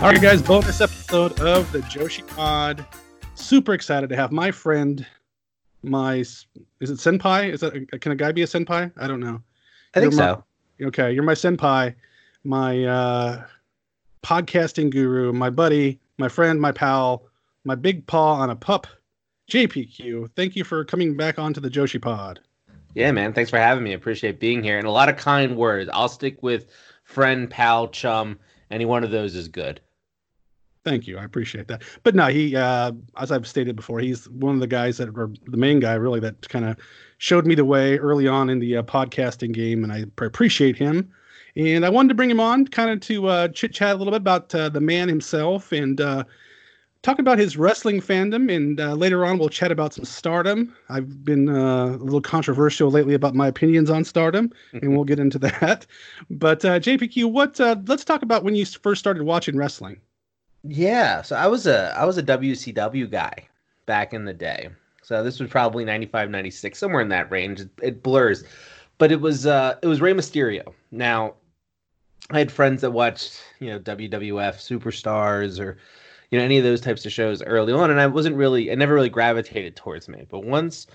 All right, guys, bonus episode of the Joshi Pod. Super excited to have my friend, my is it senpai? Is that can a guy be a senpai? I don't know. I think You're my- so. Okay, you're my senpai, my uh, podcasting guru, my buddy, my friend, my pal, my big paw on a pup, JPQ. Thank you for coming back onto the Joshi Pod. Yeah, man. Thanks for having me. Appreciate being here. And a lot of kind words. I'll stick with friend, pal, chum. Any one of those is good. Thank you. I appreciate that. But no, he, uh, as I've stated before, he's one of the guys that, or the main guy really, that kind of showed me the way early on in the uh, podcasting game, and I appreciate him. And I wanted to bring him on kind of to uh, chit chat a little bit about uh, the man himself and uh, talk about his wrestling fandom. And uh, later on, we'll chat about some stardom. I've been uh, a little controversial lately about my opinions on stardom, and we'll get into that. But uh, JPQ, what? Uh, let's talk about when you first started watching wrestling. Yeah, so I was a I was a WCW guy back in the day. So this was probably 95, 96, somewhere in that range. It, it blurs. But it was uh it was Rey Mysterio. Now, I had friends that watched, you know, WWF Superstars or you know any of those types of shows early on and I wasn't really I never really gravitated towards me. But once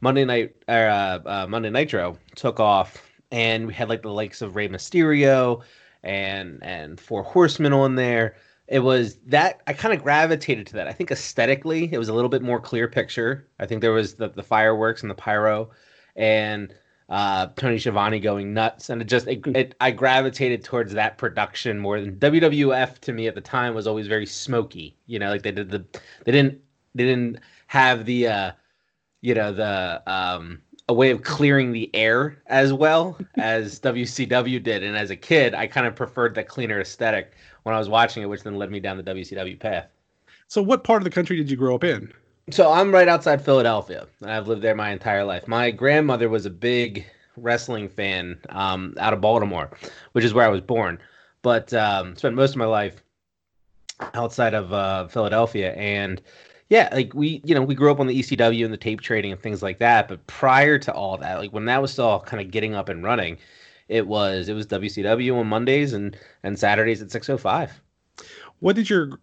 Monday night or uh, uh, Monday Nitro took off and we had like the likes of Rey Mysterio and and Four Horsemen on there it was that I kind of gravitated to that. I think aesthetically, it was a little bit more clear picture. I think there was the, the fireworks and the pyro, and uh, Tony Schiavone going nuts, and it just it, it I gravitated towards that production more than WWF. To me at the time was always very smoky. You know, like they did the they didn't they didn't have the uh, you know the um, a way of clearing the air as well as WCW did. And as a kid, I kind of preferred that cleaner aesthetic when I was watching it, which then led me down the WCW path. So, what part of the country did you grow up in? So I'm right outside Philadelphia. I've lived there my entire life. My grandmother was a big wrestling fan um, out of Baltimore, which is where I was born, but um, spent most of my life outside of uh, Philadelphia. And yeah, like we, you know, we grew up on the ECW and the tape trading and things like that. But prior to all that, like when that was still kind of getting up and running, it was it was WCW on Mondays and and Saturdays at six oh five. What did your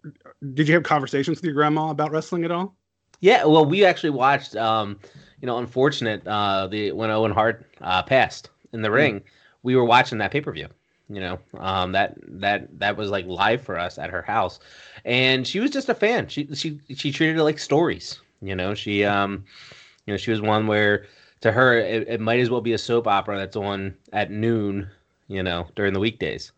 did you have conversations with your grandma about wrestling at all? Yeah, well, we actually watched. Um, you know, unfortunate. Uh, the when Owen Hart uh, passed in the ring, we were watching that pay per view. You know, um, that that that was like live for us at her house, and she was just a fan. She she she treated it like stories. You know, she um, you know, she was one where to her it, it might as well be a soap opera that's on at noon. You know, during the weekdays.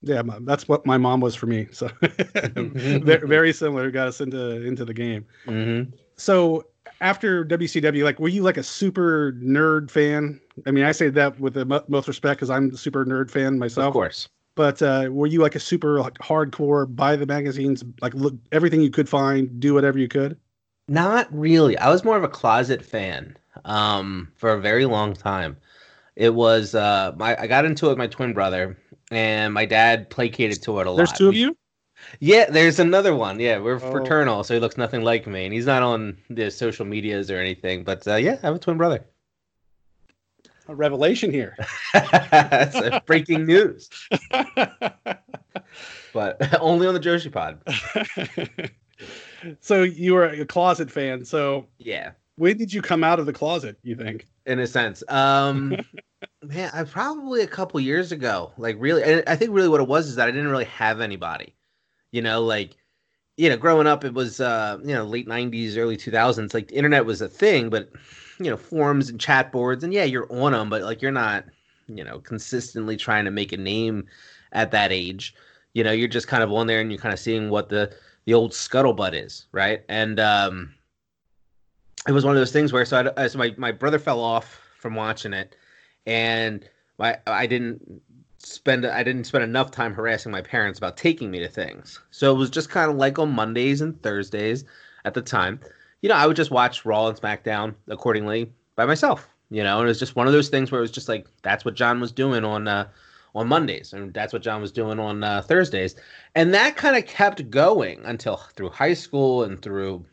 Yeah, my- that's what my mom was for me. So very, very similar. Got us into into the game. Mm-hmm. So after WCW, like, were you like a super nerd fan? I mean, I say that with the mo- most respect because I'm the super nerd fan myself. Of course. But uh, were you like a super like hardcore buy the magazines, like look everything you could find, do whatever you could? Not really. I was more of a closet fan um, for a very long time. It was uh, my I got into it with my twin brother, and my dad placated to it a lot. There's two of you. Yeah, there's another one. Yeah, we're Oh. fraternal, so he looks nothing like me, and he's not on the social medias or anything. But uh, yeah, I have a twin brother. A revelation here. That's breaking news, but only on the Joshi Pod. so you were a closet fan. So Yeah. When did you come out of the closet? You think? in a sense. Um, man, I probably a couple years ago, like really, and I think really what it was is that I didn't really have anybody, you know, like, you know, growing up, it was, uh, you know, late nineties, early 2000s, like the internet was a thing, but, you know, forums and chat boards and yeah, you're on them, but like, you're not, you know, consistently trying to make a name at that age, you know, you're just kind of on there and you're kind of seeing what the, the old scuttlebutt is. Right. And, um, it was one of those things where so, I, so my, my brother fell off from watching it and my I didn't spend I didn't spend enough time harassing my parents about taking me to things. So it was just kind of like on Mondays and Thursdays at the time. You know, I would just watch Raw and SmackDown accordingly by myself. You know, and it was just one of those things where it was just like that's what John was doing on uh on Mondays and that's what John was doing on uh, Thursdays. And that kind of kept going until through high school and through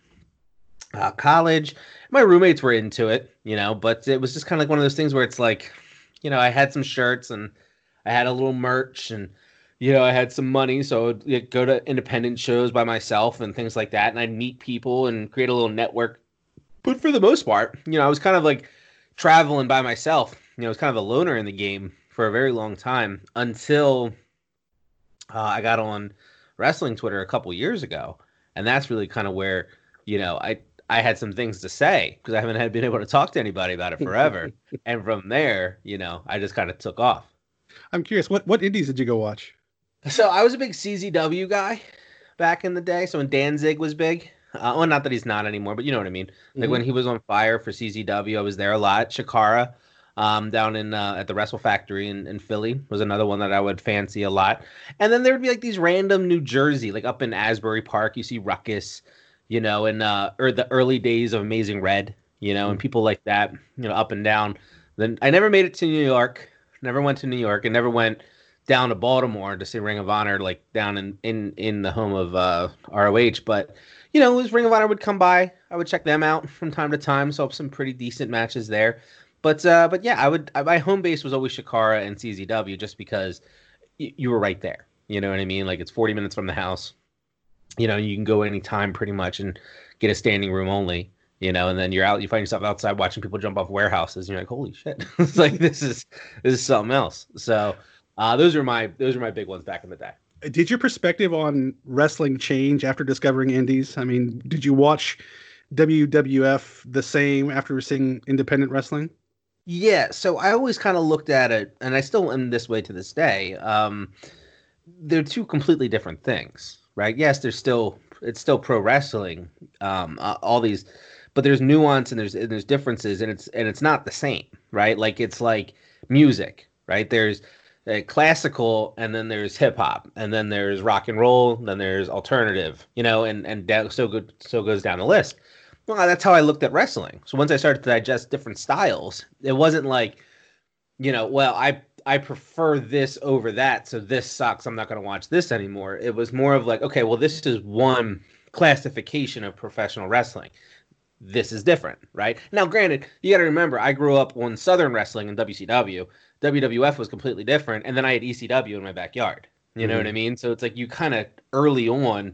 uh, college. My roommates were into it, you know, but it was just kind of like one of those things where it's like, you know, I had some shirts and I had a little merch and, you know, I had some money, so I would go to independent shows by myself and things like that, and I'd meet people and create a little network. But for the most part, you know, I was kind of like traveling by myself. You know, I was kind of a loner in the game for a very long time until uh, I got on wrestling Twitter a couple years ago, and that's really kind of where you know I I had some things to say because I haven't had been able to talk to anybody about it forever, and from there, you know, I just kind of took off. I'm curious, what what indies did you go watch? So I was a big CZW guy back in the day. So when Zandig was big, uh, well, not that he's not anymore, but you know what I mean. Like mm-hmm. when he was on fire for CZW, I was there a lot. Chikara, um, down in uh, at the Wrestle Factory in, in Philly was another one that I would fancy a lot. And then there would be like these random New Jersey, like up in Asbury Park, you see Ruckus, you know, and uh, or the early days of Amazing Red, you know, and mm-hmm. people like that, you know, up and down. Then I never made it to New York. Never went to New York, and never went down to Baltimore to see Ring of Honor, like down in in in the home of uh, ROH. But you know, as Ring of Honor would come by, I would check them out from time to time. So some pretty decent matches there. But uh, but yeah, I would. My home base was always Chikara and CZW, just because y- you were right there. You know what I mean? Like it's 40 minutes from the house. You know, you can go anytime pretty much and get a standing room only you know, and then you're out, you find yourself outside watching people jump off warehouses, and you're like, holy shit, it's like this is this is something else. So uh, those are my those are my big ones back in the day. Did your perspective on wrestling change after discovering indies? I mean, did you watch WWF the same after seeing independent wrestling? Yeah, so I always kind of looked at it, and I still am this way to this day. Um, they're two completely different things, right? Yes, there's still it's still pro wrestling, um, uh, all these, but there's nuance and there's and there's differences, and it's and it's not the same, right? Like it's like music, right? There's uh, classical and then there's hip hop and then there's rock and roll and then there's alternative you know and and so good so goes down the list well that's how i looked at wrestling so once i started to digest different styles it wasn't like you know well i i prefer this over that so this sucks i'm not going to watch this anymore it was more of like okay well this is one classification of professional wrestling this is different right now granted you got to remember i grew up on southern wrestling and wcw WWF was completely different, and then I had ECW in my backyard. You know mm-hmm. what I mean? So it's like you kind of early on,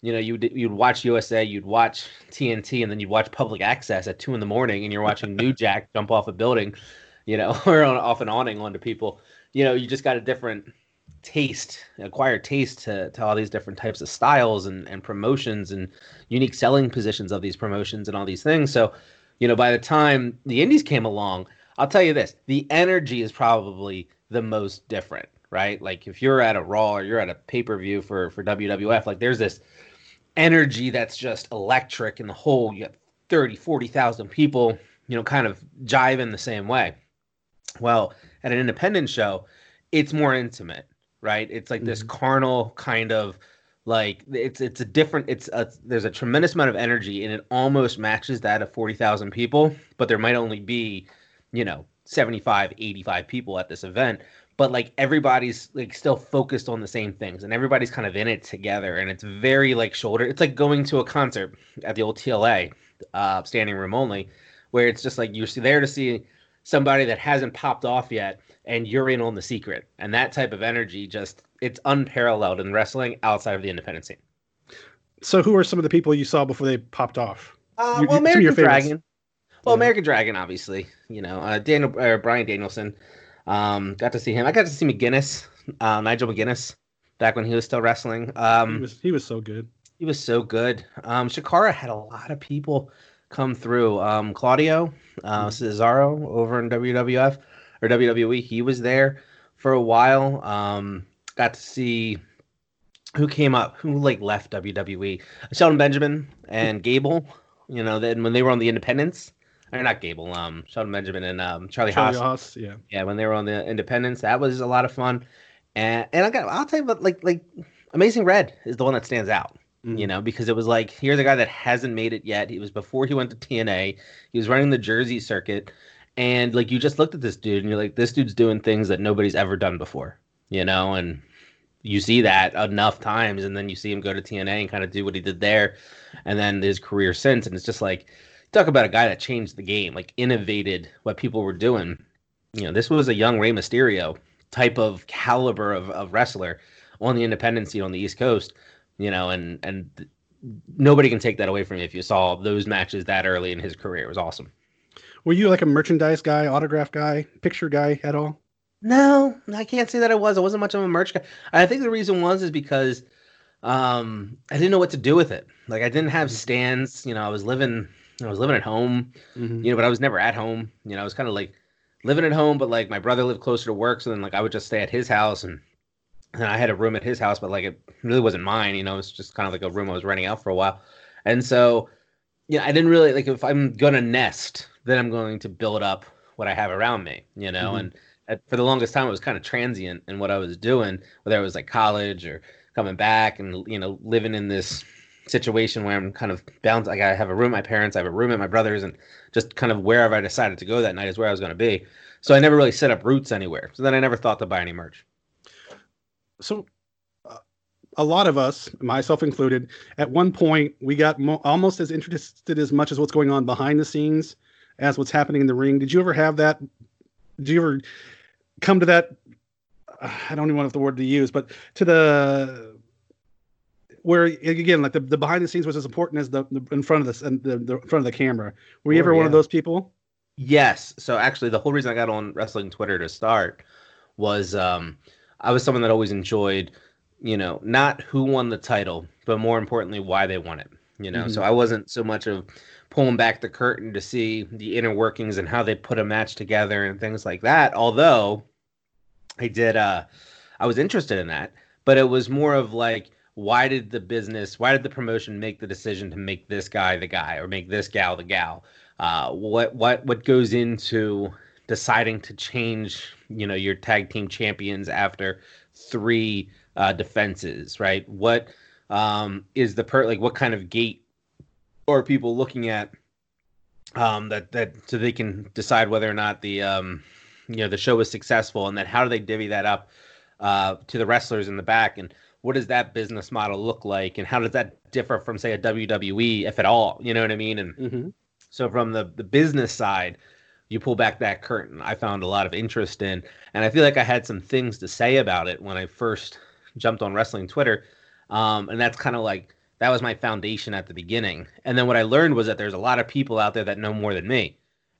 you know, you'd you'd watch USA, you'd watch TNT, and then you'd watch Public Access at two in the morning, and you're watching New Jack jump off a building, you know, or on, off an awning onto people. You know, you just got a different taste, acquired taste to, to all these different types of styles and, and promotions and unique selling positions of these promotions and all these things. So, you know, by the time the indies came along, I'll tell you this: the energy is probably the most different, right? Like if you're at a Raw or you're at a pay per view for for WWF, like there's this energy that's just electric in the whole. You got 30, 40,000 people, you know, kind of jive in the same way. Well, at an independent show, it's more intimate, right? It's like mm-hmm. this carnal kind of like it's it's a different it's a, there's a tremendous amount of energy and it almost matches that of 40,000 people, but there might only be you know 75 85 people at this event but like everybody's like still focused on the same things and everybody's kind of in it together and it's very like shoulder it's like going to a concert at the old tla uh, standing room only where it's just like you're there to see somebody that hasn't popped off yet and you're in on the secret and that type of energy just it's unparalleled in wrestling outside of the independent scene so who are some of the people you saw before they popped off uh, well, American Dragon. Well, yeah. American Dragon, obviously. You know, uh, Daniel or Bryan Danielson. Um, got to see him. I got to see McGuinness, uh, Nigel McGuinness, back when he was still wrestling. Um, he was he was so good. He was so good. Um, Chikara had a lot of people come through. Um, Claudio uh, mm-hmm. Cesaro over in WWF or WWE. He was there for a while. Um, got to see who came up, who like left WWE. Shelton Benjamin and Gable. You know, then when they were on the Independents, or not Gable, um, Shelton Benjamin and um, Charlie, Charlie Haas. Haas. Yeah, yeah, when they were on the Independence, that was a lot of fun. And and I got, I'll tell you, but like like Amazing Red is the one that stands out. You mm. know, because it was like here's a guy that hasn't made it yet. He was before he went to TNA. He was running the Jersey circuit, and like you just looked at this dude and you're like, this dude's doing things that nobody's ever done before. You know, and you see that enough times, and then you see him go to TNA and kind of do what he did there, and then his career since, and it's just like talk about a guy that changed the game, like innovated what people were doing. You know, this was a young Rey Mysterio type of caliber of, of wrestler on the independent scene on the East Coast, you know, and and nobody can take that away from you if you saw those matches that early in his career. It was awesome. Were you like a merchandise guy, autograph guy, picture guy at all? No, I can't say that I was. I wasn't much of a merch guy. I think the reason was is because um, I didn't know what to do with it. Like I didn't have mm-hmm. stands. You know, I was living, I was living at home. Mm-hmm. You know, but I was never at home. You know, I was kind of like living at home, but like my brother lived closer to work, so then like I would just stay at his house and. And I had a room at his house, but like it really wasn't mine, you know, it was just kind of like a room I was renting out for a while. And so, yeah, I didn't really like if I'm gonna nest, then I'm going to build up what I have around me, you know, mm-hmm. and at, for the longest time, it was kind of transient in what I was doing, whether it was like college or coming back and you know living in this situation where I'm kind of bound. Like I have a room, my parents, I have a room at my brother's, and just kind of wherever I decided to go that night is where I was going to be. So I never really set up roots anywhere. So then I never thought to buy any merch. So uh, a lot of us, myself included, at one point we got mo- almost as interested as much as what's going on behind the scenes as what's happening in the ring. Did you ever have that? Did you ever come to that I don't even know if the word to use, but to the where again, like the, the behind the scenes was as important as the, the in front of this and the, the front of the camera. Were you oh, ever yeah. one of those people? Yes. So actually, the whole reason I got on wrestling Twitter to start was um, I was someone that always enjoyed, you know, not who won the title, but more importantly, why they won it. You know, mm-hmm. so I wasn't so much of pulling back the curtain to see the inner workings and how they put a match together and things like that. Although I did uh I was interested in that, but it was more of like why did the business, why did the promotion make the decision to make this guy the guy or make this gal the gal? Uh, what what what goes into deciding to change, you know, your tag team champions after three uh, defenses, right? What um, is the per like what kind of gate are people looking at um, that that so they can decide whether or not the um, you know the show was successful, and then how do they divvy that up uh, to the wrestlers in the back, and what does that business model look like, and how does that differ from say a WWE, if at all? You know what I mean? And mm-hmm. so from the the business side, you pull back that curtain. I found a lot of interest in, and I feel like I had some things to say about it when I first jumped on wrestling Twitter, um, and that's kind of like that was my foundation at the beginning. And then what I learned was that there's a lot of people out there that know more than me.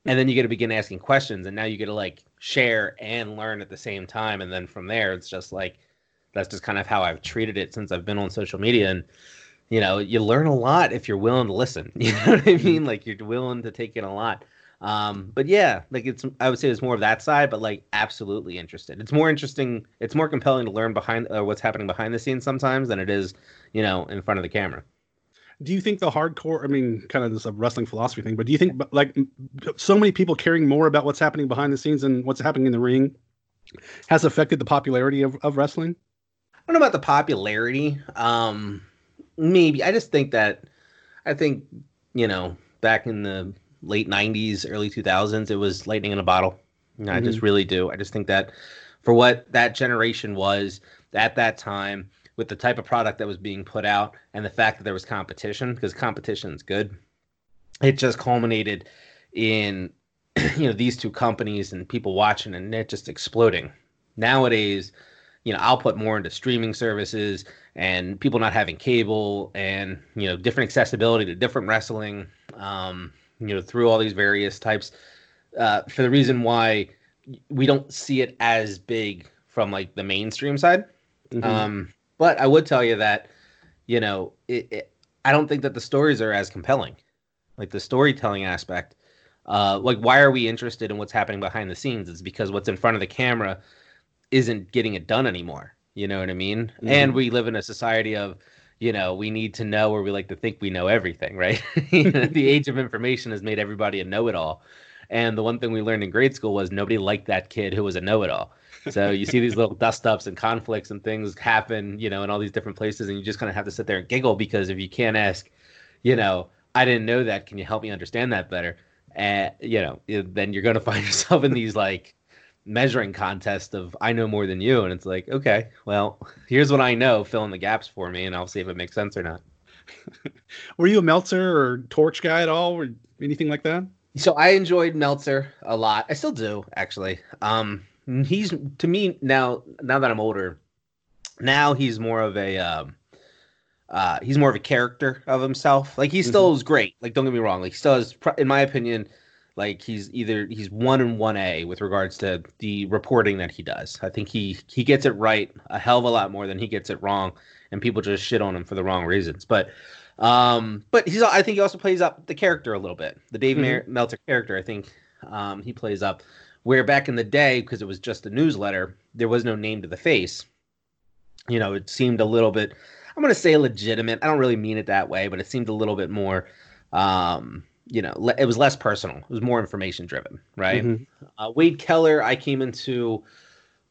And then you get to begin asking questions and now you get to like share and learn at the same time. And then from there it's just like that's just kind of how i've treated it since i've been on social media. And you know you learn a lot if you're willing to listen. You know what i mm-hmm. mean? Like you're willing to take in a lot um but yeah like it's i would say it's more of that side but like absolutely interested. It's more interesting it's more compelling to learn behind uh, what's happening behind the scenes sometimes than it is you know in front of the camera. Do you think the hardcore i mean kind of this a wrestling philosophy thing but do you think like so many people caring more about what's happening behind the scenes and what's happening in the ring has affected the popularity of, of wrestling? I don't know about the popularity. Um maybe. I just think that i think you know back in the late 90s early 2000s it was lightning in a bottle mm-hmm. i just mm-hmm. really do i just think that for what that generation was at that time with the type of product that was being put out and the fact that there was competition because competition is good. It just culminated in you know these two companies and people watching and it just exploding. Nowadays, you know, I'll put more into streaming services and people not having cable and you know different accessibility to different wrestling. Um, you know, through all these various types. Uh, for the reason why we don't see it as big from like the mainstream side. Mm-hmm. Um, but I would tell you that, you know, it, it, I don't think that the stories are as compelling, like the storytelling aspect. Uh, like, why are we interested in what's happening behind the scenes? It's because what's in front of the camera isn't getting it done anymore. You know what I mean? Mm-hmm. And we live in a society of, you know, we need to know or we like to think we know everything, right? the age of information has made everybody a know it all. And the one thing we learned in grade school was nobody liked that kid who was a know it all so you see these little dust ups and conflicts and things happen, you know, in all these different places, and you just kind of have to sit there and giggle because if you can't ask, you know, I didn't know that. Can you help me understand that better? And you know, then you're going to find yourself in these like measuring contest of I know more than you, and it's like, okay, well, here's what I know. Fill in the gaps for me, and I'll see if it makes sense or not. Were you a Meltzer or Torch guy at all, or anything like that? So I enjoyed Meltzer a lot. I still do, actually. Um, he's to me now now that I'm older, Now he's more of a um, uh, he's more of a character of himself. Like he still mm-hmm. is great. Like don't get me wrong. Like he still is, in my opinion, like he's either he's one and one A with regards to the reporting that he does. I think he he gets it right a hell of a lot more than he gets it wrong, and people just shit on him for the wrong reasons. But um, but he's I think he also plays up the character a little bit. The Dave mm-hmm. Meltzer character, I think um, he plays up. Where back in the day, because it was just a newsletter, there was no name to the face. You know, it seemed a little bit. I'm going to say legitimate. I don't really mean it that way, but it seemed a little bit more. Um, you know, le- it was less personal. It was more information driven, right? Mm-hmm. Uh, Wade Keller, I came into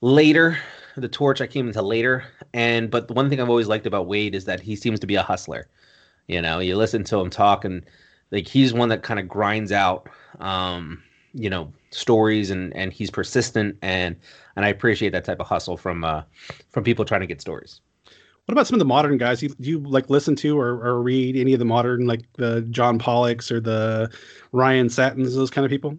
later. The torch, I came into later, and but the one thing I've always liked about Wade is that he seems to be a hustler. You know, you listen to him talk, and like he's one that kind of grinds out, um, you know, stories, and and he's persistent, and and I appreciate that type of hustle from uh, from people trying to get stories. What about some of the modern guys? You, do you like listen to or, or read any of the modern, like the John Pollocks or the Ryan Satins, those kind of people?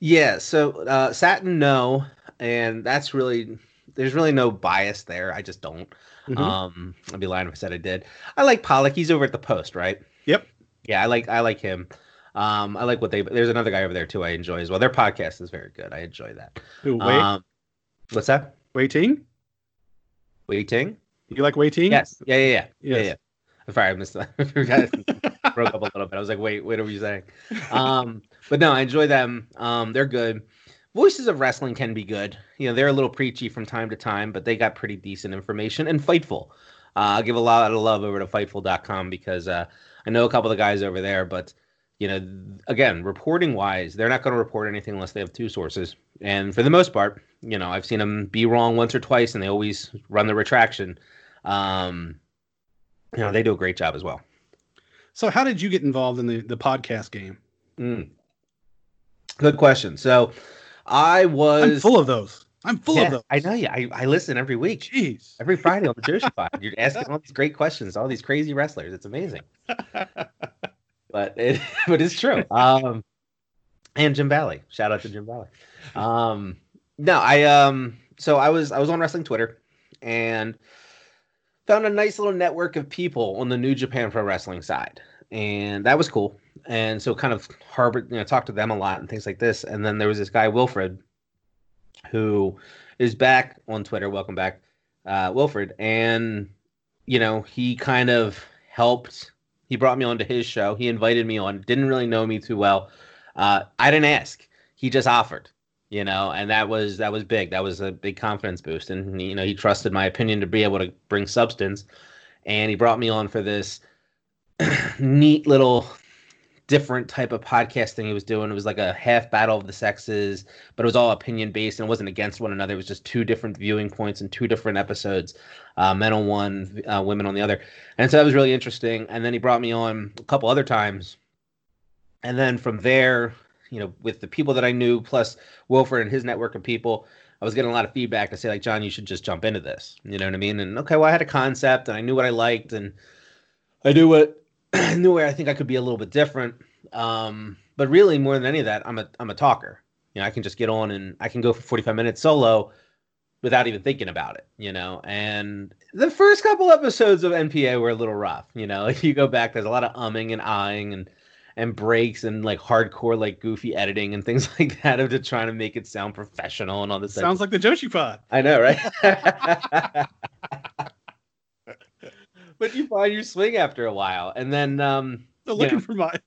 Yeah. So uh, Satin, no, and that's really there's really no bias there. I just don't. Mm-hmm. Um, I'd be lying if I said I did. I like Pollock. He's over at the Post, right? Yep. Yeah, I like I like him. Um, I like what they. There's another guy over there too. I enjoy as well. Their podcast is very good. I enjoy that. Who? Wait. Um, what's that? Wai Ting. Waiting. You like waiting? Yes. Yeah, yeah, yeah. Yes. Yeah, yeah. Sorry, I missed that. broke up a little bit. I was like, wait, what are you saying? Um, but no, I enjoy them. Um, they're good. Voices of Wrestling can be good. You know, they're a little preachy from time to time, but they got pretty decent information and Fightful. Uh, I'll give a lot of love over to Fightful.com because uh, I know a couple of the guys over there, but you know, again, reporting wise, they're not going to report anything unless they have two sources. And for the most part, you know, I've seen them be wrong once or twice, and they always run the retraction. Um, you know, they do a great job as well. So, how did you get involved in the the podcast game? Mm. Good question. So, I was I'm full of those. I'm full yeah, of those. I know you. I, I listen every week. Jeez. Every Friday on the Joshi Pod. You're asking all these great questions, all these crazy wrestlers. It's amazing. but it but it's true. Um and Jim Valley. Shout out to Jim Valley. Um no, I um so I was I was on wrestling Twitter and found a nice little network of people on the New Japan Pro Wrestling side, and that was cool. And so, kind of harbored, you know, talked to them a lot and things like this. And then there was this guy Wilfred, who is back on Twitter. Welcome back, uh, Wilfred. And you know, he kind of helped. He brought me onto his show. He invited me on. Didn't really know me too well. Uh, I didn't ask. He just offered you know, and that was that was big. That was a big confidence boost, and you know, he trusted my opinion to be able to bring substance, and he brought me on for this neat little different type of podcasting he was doing. It was like a half battle of the sexes, but it was all opinion based and it wasn't against one another. It was just two different viewing points and two different episodes, uh, men on one, uh, women on the other. And so that was really interesting. And then he brought me on a couple other times. And then from there, you know, with the people that I knew, plus Wilfred and his network of people, I was getting a lot of feedback to say like, John, you should just jump into this. You know what I mean? And okay, well, I had a concept and I knew what I liked and I knew what I knew where I think I could be a little bit different. Um, but really, more than any of that, I'm a I'm a talker. You know, I can just get on and I can go for 45 minutes solo without even thinking about it, you know. And the first couple episodes of NPA were a little rough, you know. If you go back, there's a lot of umming and eyeing and and breaks and like hardcore like goofy editing and things like that of just trying to make it sound professional and all this. Sounds like the Joshi Pod. I know, right? but you find your swing after a while, and then um, They're looking know, for mine.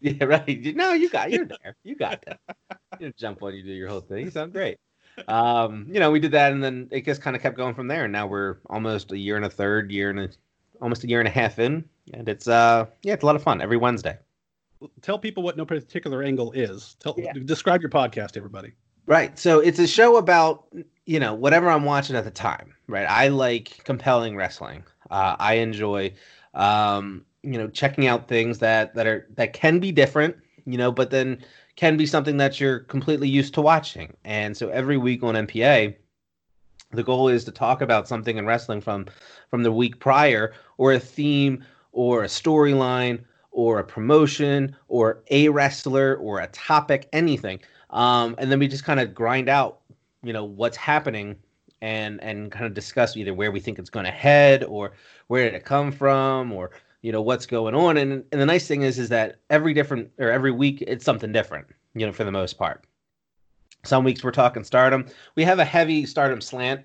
Yeah, right. No, you got you're there. You got that. You jump on, you do your whole thing. You sound great. Um, you know, we did that, and then it just kind of kept going from there. And now we're almost a year and a third, year and a, almost a year and a half in, and it's uh, yeah, it's a lot of fun every Wednesday tell people what no particular angle is. Tell yeah. describe your podcast, everybody. Right. So it's a show about you know whatever I'm watching at the time. Right. I like compelling wrestling. Uh, I enjoy um, you know checking out things that that are that can be different. You know, but then can be something that you're completely used to watching. And so every week on NPA, the goal is to talk about something in wrestling from from the week prior or a theme or a storyline or a promotion or a wrestler or a topic, anything. Um, and then we just kind of grind out, you know, what's happening and and kind of discuss either where we think it's going to head or where did it come from or you know what's going on. And and the nice thing is is that every different or every week it's something different you know for the most part. Some weeks we're talking stardom. We have a heavy stardom slant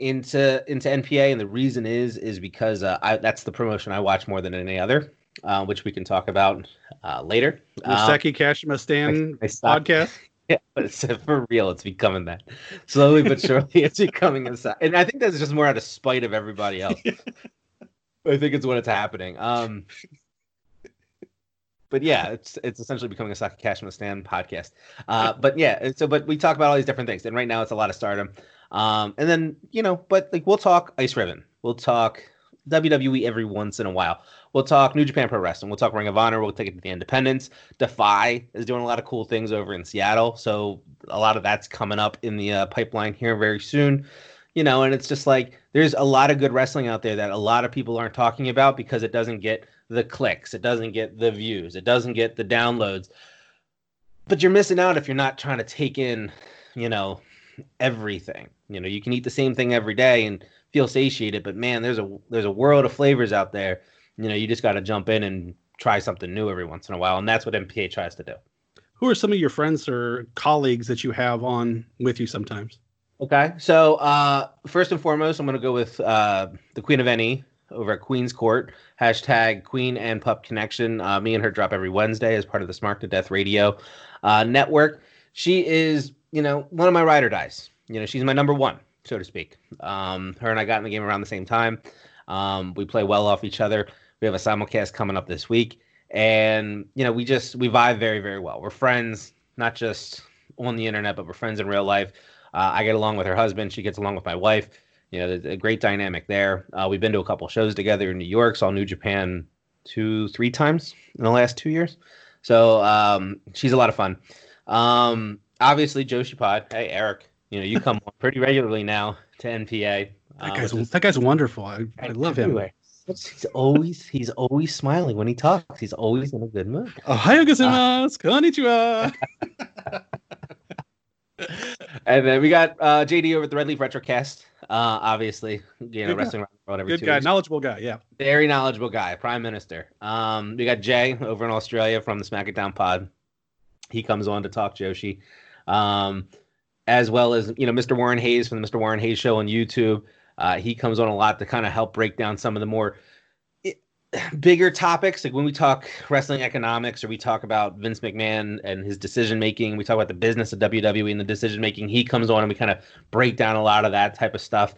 into into npa and the reason is is because uh, I, that's the promotion i watch more than any other uh, which we can talk about uh, later the um, Saki Kashima Stan podcast yeah, but it's, for real, it's becoming that. Slowly but surely, it's becoming a. And I think that's just more out of spite of everybody else. I think it's when it's happening. Um, but yeah, it's it's essentially becoming a Saki Kashima Stan podcast. Uh, but yeah, so but we talk about all these different things, and right now it's a lot of stardom. Um, and then you know, but like we'll talk Ice Ribbon, we'll talk WWE every once in a while. We'll talk New Japan Pro Wrestling. We'll talk Ring of Honor. We'll take it to the Independents. Defy is doing a lot of cool things over in Seattle, so a lot of that's coming up in the uh, pipeline here very soon you know, and it's just like there's a lot of good wrestling out there that a lot of people aren't talking about because it doesn't get the clicks, it doesn't get the views, it doesn't get the downloads. But you're missing out if you're not trying to take in, you know, everything. You know, you can eat the same thing every day and feel satiated, but man, there's a there's a world of flavors out there. You know, you just got to jump in and try something new every once in a while, and that's what NPA tries to do. Who are some of your friends or colleagues that you have on with you sometimes? Okay, so uh, first and foremost, I'm going to go with uh, the Queen of NE over at Queen's Court. Hashtag Queen and Pup Connection. Uh, me and her drop every Wednesday as part of the Smart to Death Radio uh, network. She is, you know, one of my ride or dies. You know, she's my number one, so to speak. Um, her and I got in the game around the same time. Um, we play well off each other. We have a simulcast coming up this week, and you know, we just we vibe very, very well. We're friends, not just on the internet, but we're friends in real life. Uh, I get along with her husband. She gets along with my wife. You know, there's a great dynamic there. Uh, we've been to a couple shows together in New York. Saw New Japan two, three times in the last two years. So um, she's a lot of fun. Um, obviously, Joshi Pod. Hey, Eric. You know, you come pretty regularly now to NPA. That guy's is, that guy's wonderful. I, I love him. He's always he's always smiling when he talks. He's always in a good mood. Ohayou gozaimasu. Uh, Konnichiwa. and then we got uh, JD over at the Red Leaf Retrocast. Uh, obviously, you know, good wrestling guy. around the world every Good guy, weeks. knowledgeable guy, yeah. Very knowledgeable guy, Prime Minister. Um, we got Jay over in Australia from the Smack It Down Pod. He comes on to talk Joshi. Um, as well as, you know, Mr. Warren Hayes from the Mr. Warren Hayes show on YouTube. Uh, he comes on a lot to kind of help break down some of the more bigger topics like when we talk wrestling economics or we talk about Vince McMahon and his decision making, we talk about the business of WWE and the decision making. He comes on and we kind of break down a lot of that type of stuff.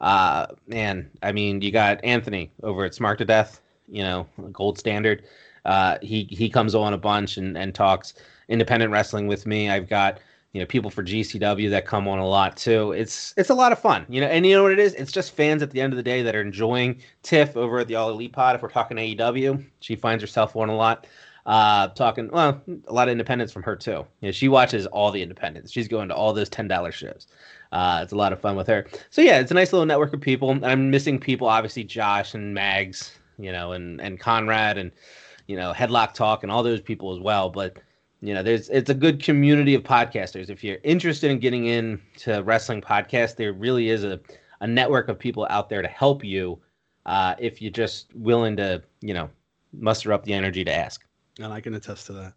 Uh, man, I mean, you got Anthony over at Smart to Death, you know, gold standard. Uh, he he comes on a bunch and and talks independent wrestling with me. I've got you know people for GCW that come on a lot too. It's it's a lot of fun, you know. And you know what it is? It's just fans at the end of the day that are enjoying Tiff over at the All Elite Pod. If we're talking AEW, she finds herself on a lot. Uh, talking well, a lot of independence from her too. You know, she watches all the independents. She's going to all those ten dollar shows. Uh, it's a lot of fun with her. So yeah, it's a nice little network of people. I'm missing people, obviously Josh and Mags, you know, and and Conrad and you know Headlock Talk and all those people as well. But you know there's it's a good community of podcasters if you're interested in getting into wrestling podcast there really is a, a network of people out there to help you uh, if you're just willing to you know muster up the energy to ask and i can attest to that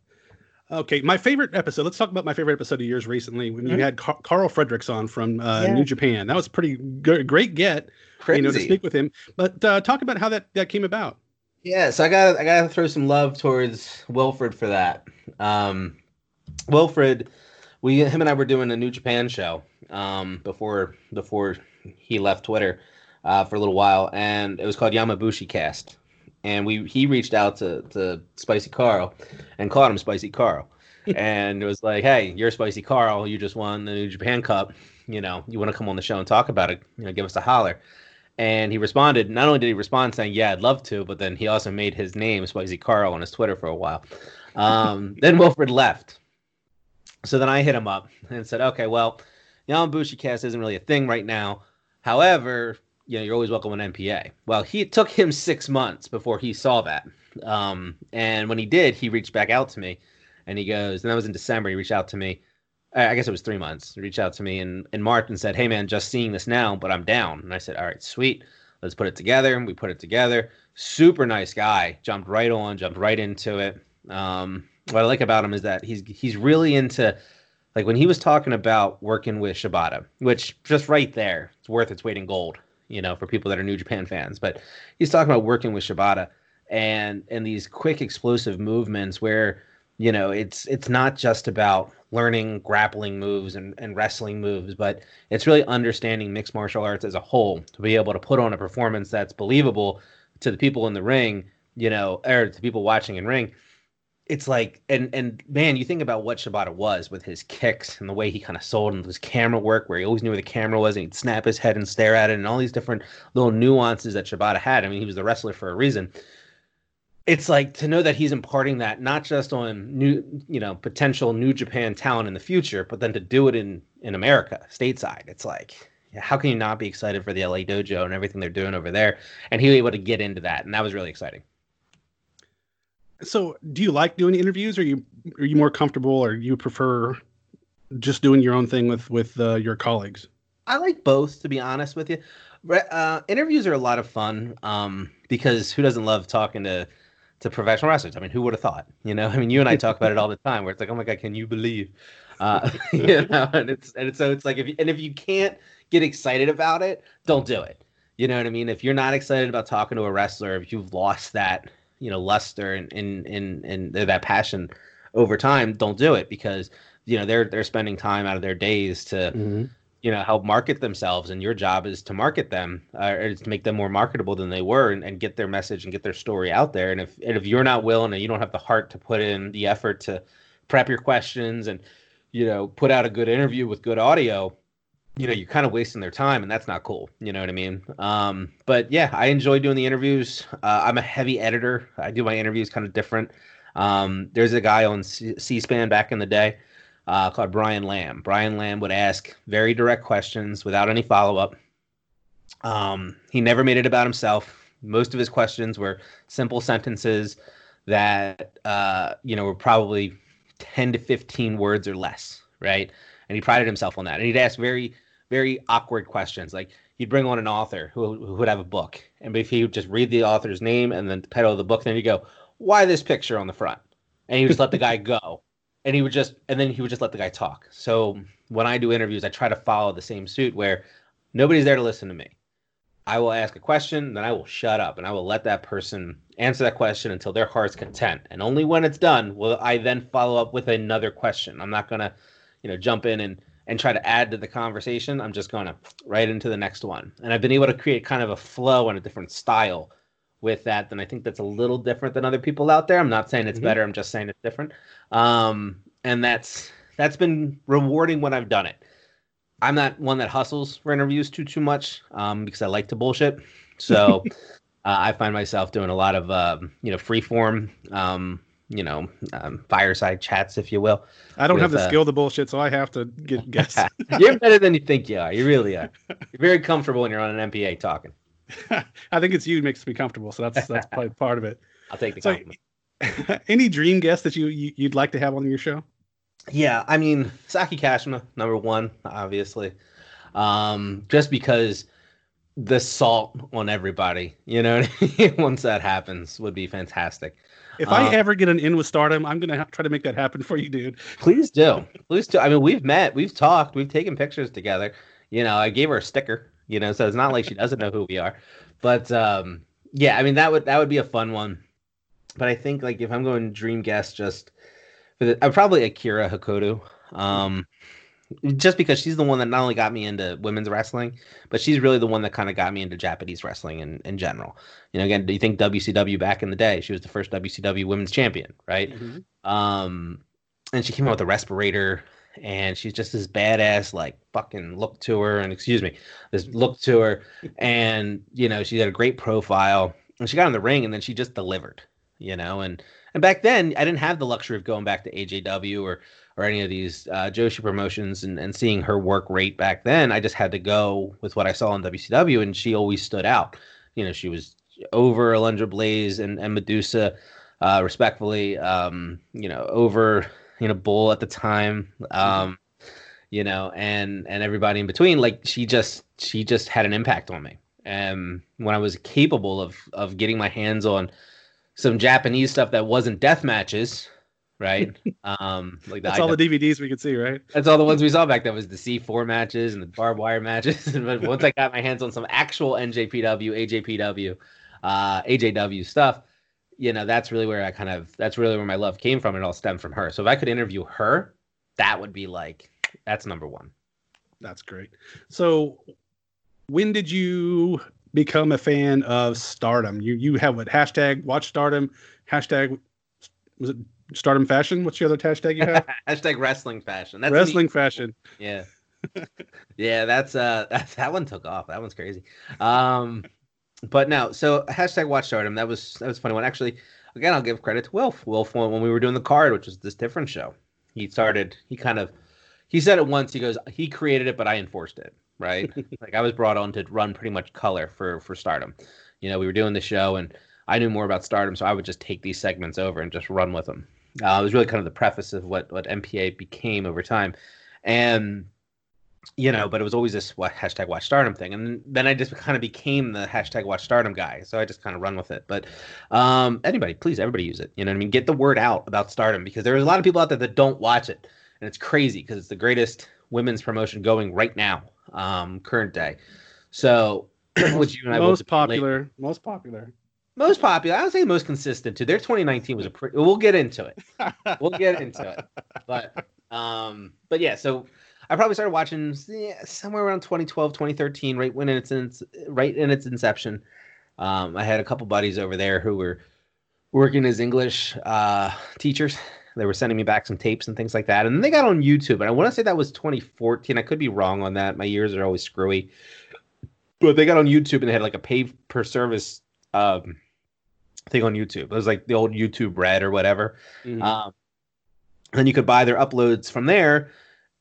okay my favorite episode let's talk about my favorite episode of yours recently when mm-hmm. you had Car- karl fredericks on from uh, yeah. new japan that was pretty good, great get Crazy. you know to speak with him but uh, talk about how that that came about yeah, so I got I got to throw some love towards Wilfred for that. Um, Wilfred, we him and I were doing a New Japan show um, before before he left Twitter uh, for a little while, and it was called Yamabushi Cast. And we he reached out to to Spicy Carl and called him Spicy Carl, and it was like, hey, you're Spicy Carl. You just won the New Japan Cup. You know, you want to come on the show and talk about it? You know, give us a holler. And he responded. Not only did he respond saying, "Yeah, I'd love to," but then he also made his name Spicy Carl on his Twitter for a while. Um, then Wilfred left. So then I hit him up and said, "Okay, well, Yamabushi Cast isn't really a thing right now. However, you know, you're always welcome on NPA." Well, he it took him six months before he saw that. Um, and when he did, he reached back out to me, and he goes, and that was in December. He reached out to me I guess it was three months, reached out to me in, in March and said, Hey man, just seeing this now, but I'm down. And I said, All right, sweet. Let's put it together. And we put it together. Super nice guy. Jumped right on, jumped right into it. Um, what I like about him is that he's he's really into like when he was talking about working with Shibata, which just right there, it's worth its weight in gold, you know, for people that are New Japan fans. But he's talking about working with Shibata and and these quick explosive movements where you know it's it's not just about learning grappling moves and, and wrestling moves but it's really understanding mixed martial arts as a whole. To be able to put on a performance that's believable to the people in the ring you know or to people watching in ring it's like and and man you think about what shibata was with his kicks and the way he kind of sold and his camera work where he always knew where the camera was and he'd snap his head and stare at it and all these different little nuances that shibata had. I mean he was the wrestler for a reason it's like to know that he's imparting that not just on new you know potential new japan talent in the future but then to do it in in america stateside. It's like how can you not be excited for the la dojo and everything they're doing over there? And he was able to get into that and that was really exciting. So do you like doing interviews? Or are you are you more comfortable or do you prefer just doing your own thing with with uh, your colleagues? I like both to be honest with you. Uh, interviews are a lot of fun um, because who doesn't love talking to to professional wrestlers. I mean, who would have thought? You know, I mean, you and I talk about it all the time, where it's like, oh my god, can you believe? Uh, you know, and it's and it's, so it's like if you, and if you can't get excited about it, don't do it. You know what I mean? If you're not excited about talking to a wrestler, if you've lost that, you know, luster and in in and that passion over time, don't do it because you know they're they're spending time out of their days to. Mm-hmm you know help market themselves and your job is to market them uh, or to make them more marketable than they were and, and, get their message and get their story out there. And if and if you're not willing and you don't have the heart to put in the effort to prep your questions and you know put out a good interview with good audio you know you're kind of wasting their time and that's not cool. You know what i mean? Um, but yeah i enjoy doing the interviews. Uh, i'm a heavy editor. I do my interviews kind of different. Um, there's a guy on C- c-span back in the day uh, called Brian Lamb. Brian Lamb would ask very direct questions without any follow up. Um, he never made it about himself. Most of his questions were simple sentences that uh, you know were probably 10 to 15 words or less, right? And he prided himself on that. And he'd ask very, very awkward questions. Like he'd bring on an author who, who would have a book, and if he would just read the author's name and then the title of the book, then he'd go, "Why this picture on the front?" And he would just let the guy go and he would just and then he would just let the guy talk. So mm. when I do interviews, I try to follow the same suit where nobody's there to listen to me. I will ask a question, then I will shut up and I will let that person answer that question until their heart's content. And only when it's done will I then follow up with another question. I'm not gonna, you know, jump in and and try to add to the conversation. I'm just gonna right into the next one. And I've been able to create kind of a flow and a different style with that, then I think that's a little different than other people out there. I'm not saying it's mm-hmm. better. I'm just saying it's different. Um, and that's that's been rewarding when I've done it. I'm not one that hustles for interviews too too much um, because I like to bullshit. So uh, I find myself doing a lot of uh, you know free form, um, you know, um, fireside chats, if you will. I don't with, have the uh, skill to bullshit, so I have to get guess. you're better than you think you are. You really are. You're very comfortable when you're on an NPA talking. I think it's you makes me comfortable, so that's that's probably part of it. I'll take the so, compliment. any dream guest that you, you would like to have on your show? Yeah, I mean Saki Kashima, number one, obviously, um, just because the salt on everybody, you know, once that happens, would be fantastic. If um, I ever get an in with Stardom, I'm gonna try to make that happen for you, dude. Please do, please do. I mean, we've met, we've talked, we've taken pictures together. You know, I gave her a sticker you know, so it's not like she doesn't know who we are. But um, yeah, I mean that would that would be a fun one. But I think like if I'm going dream guest, just for the, I'm probably Akira Hokuto. Um, just because she's the one that not only got me into women's wrestling, but she's really the one that kind of got me into Japanese wrestling in, in general. You know, again, do you think WCW back in the day? She was the first WCW women's champion, right? Mm-hmm. Um, and she came out with a respirator and she's just this badass like fucking look to her and excuse me this look to her and you know she had a great profile and she got in the ring and then she just delivered you know and and back then i didn't have the luxury of going back to ajw or or any of these uh, joshi promotions and, and seeing her work rate back then. I just had to go with what i saw in wcw and she always stood out. You know she was over alundra blaze and, and medusa uh, respectfully um, you know over you know, Bull at the time. Um, you know, and and everybody in between. Like she just she just had an impact on me. And when I was capable of of getting my hands on some Japanese stuff that wasn't death matches, right? Um, like that's all the DVDs we could see, right? That's all the ones we saw back then was the C4 matches and the barbed wire matches. but once I got my hands on some actual NJPW, AJPW, uh, AJW stuff, you know, that's really where I kind of that's really where my love came from. And it all stemmed from her. So if I could interview her, that would be like that's number one. That's great. So when did you become a fan of Stardom? You you have what hashtag Watch Stardom hashtag was it Stardom Fashion? What's the other hashtag you have? hashtag Wrestling Fashion. That's Wrestling the, Fashion. Yeah. yeah, that's uh that, that one took off. That one's crazy. Um but now so hashtag watch stardom that was that was funny one. Actually again i'll give credit to wilf. Wilf when we were doing the card which was this different show he started he kind of he said it once he goes he created it but i enforced it right? Like i was brought on to run pretty much color for for stardom. You know we were doing the show and i knew more about stardom so i would just take these segments over and just run with them. Uh, it was really kind of the preface of what what npa became over time. And you know, but it was always this hashtag watch stardom thing. And then I just kind of became the hashtag watch stardom guy. So I just kind of run with it. But um, anybody, please, everybody use it. You know what I mean? Get the word out about stardom because there's a lot of people out there that don't watch it. And it's crazy because it's the greatest women's promotion going right now, um, current day. So, which you and I most popular, most popular. Most popular. I would say most consistent too. Their 2019 was a pretty. We'll get into it. We'll get into it. But um, but yeah. So I probably started watching yeah, somewhere around 2012, 2013, right when it's in its right in its inception. Um, I had a couple buddies over there who were working as English uh, teachers. They were sending me back some tapes and things like that, and then they got on YouTube. And I want to say that was 2014. I could be wrong on that. My years are always screwy. But they got on YouTube and they had like a pay per service um, thing on YouTube. It was like the old YouTube Red or whatever. Mm-hmm. Um, and then you could buy their uploads from there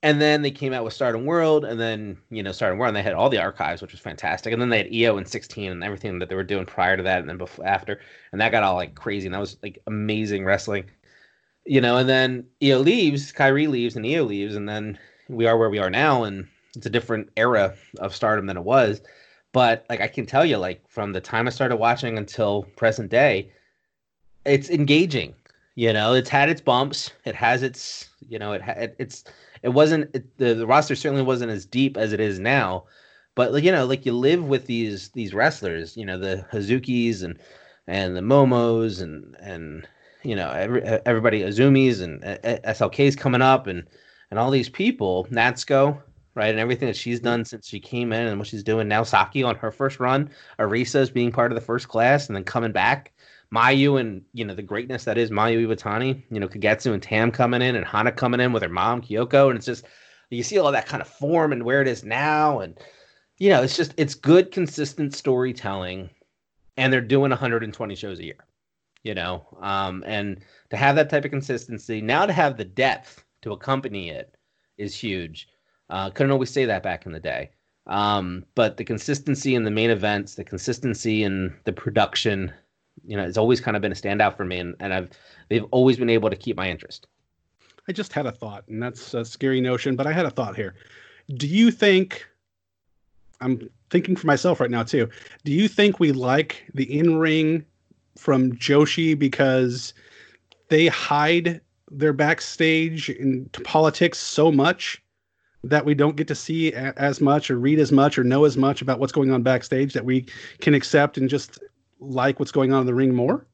and then they came out with Stardom World, and then you know Stardom World, and they had all the archives, which was fantastic. And then they had Io in 16 and everything that they were doing prior to that, and then before after, and that got all like crazy, and that was like amazing wrestling, you know. And then Io leaves, Kairi leaves, and Io leaves, and then we are where we are now, and it's a different era of Stardom than it was. But like I can tell you, like from the time I started watching until present day, it's engaging. You know, it's had its bumps, it has its, you know, it, it it's it wasn't it, the, the roster certainly wasn't as deep as it is now but like you know like you live with these these wrestlers you know the hazukis and and the momos and and you know every, everybody azumis and slk's coming up and and all these people natsuko right and everything that she's done since she came in and what she's doing now saki on her first run arisa's being part of the first class and then coming back Mayu and you know the greatness that is Mayu Iwatani, you know Kagetsu and Tam coming in and Hana coming in with her mom Kyoko, and it's just you see all that kind of form and where it is now, and you know it's just it's good consistent storytelling, and they're doing 120 shows a year, you know, um, and to have that type of consistency now to have the depth to accompany it is huge. Uh, couldn't always say that back in the day. Um, but the consistency in the main events, the consistency in the production, you know, it's always kind of been a standout for me, and, and I've they've always been able to keep my interest. I just had a thought, and that's a scary notion, but I had a thought here. Do you think I'm thinking for myself right now too? Do you think we like the in ring from Joshi because they hide their backstage in politics so much that we don't get to see as much or read as much or know as much about what's going on backstage that we can accept and just like what's going on in the ring more?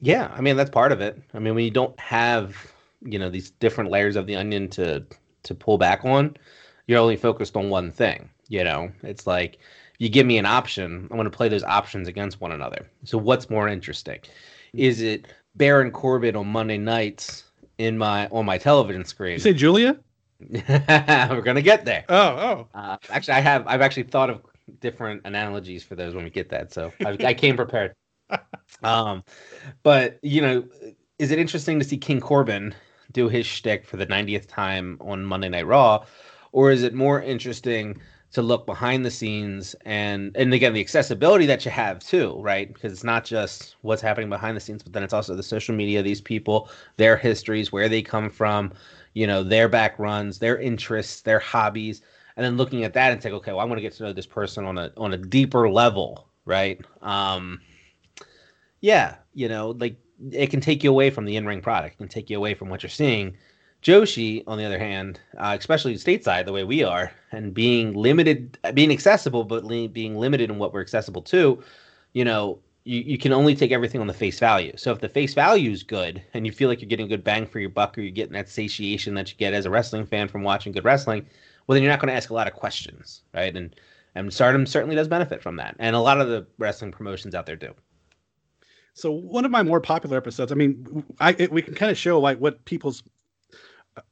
Yeah, I mean that's part of it. I mean when you don't have you know these different layers of the onion to to pull back on, you're only focused on one thing. You know, it's like you give me an option, I'm going to play those options against one another. So what's more interesting? Is it Baron Corbin on Monday nights in my on my television screen? You say Giulia? We're gonna get there. Oh, oh. Uh, actually, I have. I've actually thought of different analogies for those when we get that. So I, I came prepared. Um, but you know, is it interesting to see King Corbin do his shtick for the 90th time on Monday Night Raw, or is it more interesting to look behind the scenes and and again the accessibility that you have too right because it's not just what's happening behind the scenes but then it's also the social media these people their histories where they come from you know their back runs their interests their hobbies and then looking at that and say okay well i want to get to know this person on a on a deeper level right um yeah you know like it can take you away from the in-ring product it can take you away from what you're seeing Joshi, on the other hand, uh, especially stateside the way we are, and being limited, being accessible, but li- being limited in what we're accessible to, you know, you, you can only take everything on the face value. So if the face value is good and you feel like you're getting a good bang for your buck or you're getting that satiation that you get as a wrestling fan from watching good wrestling, well, then you're not going to ask a lot of questions, right? And and Stardom certainly does benefit from that, and a lot of the wrestling promotions out there do. So one of my more popular episodes, I mean, I it, we can kind of show like what people's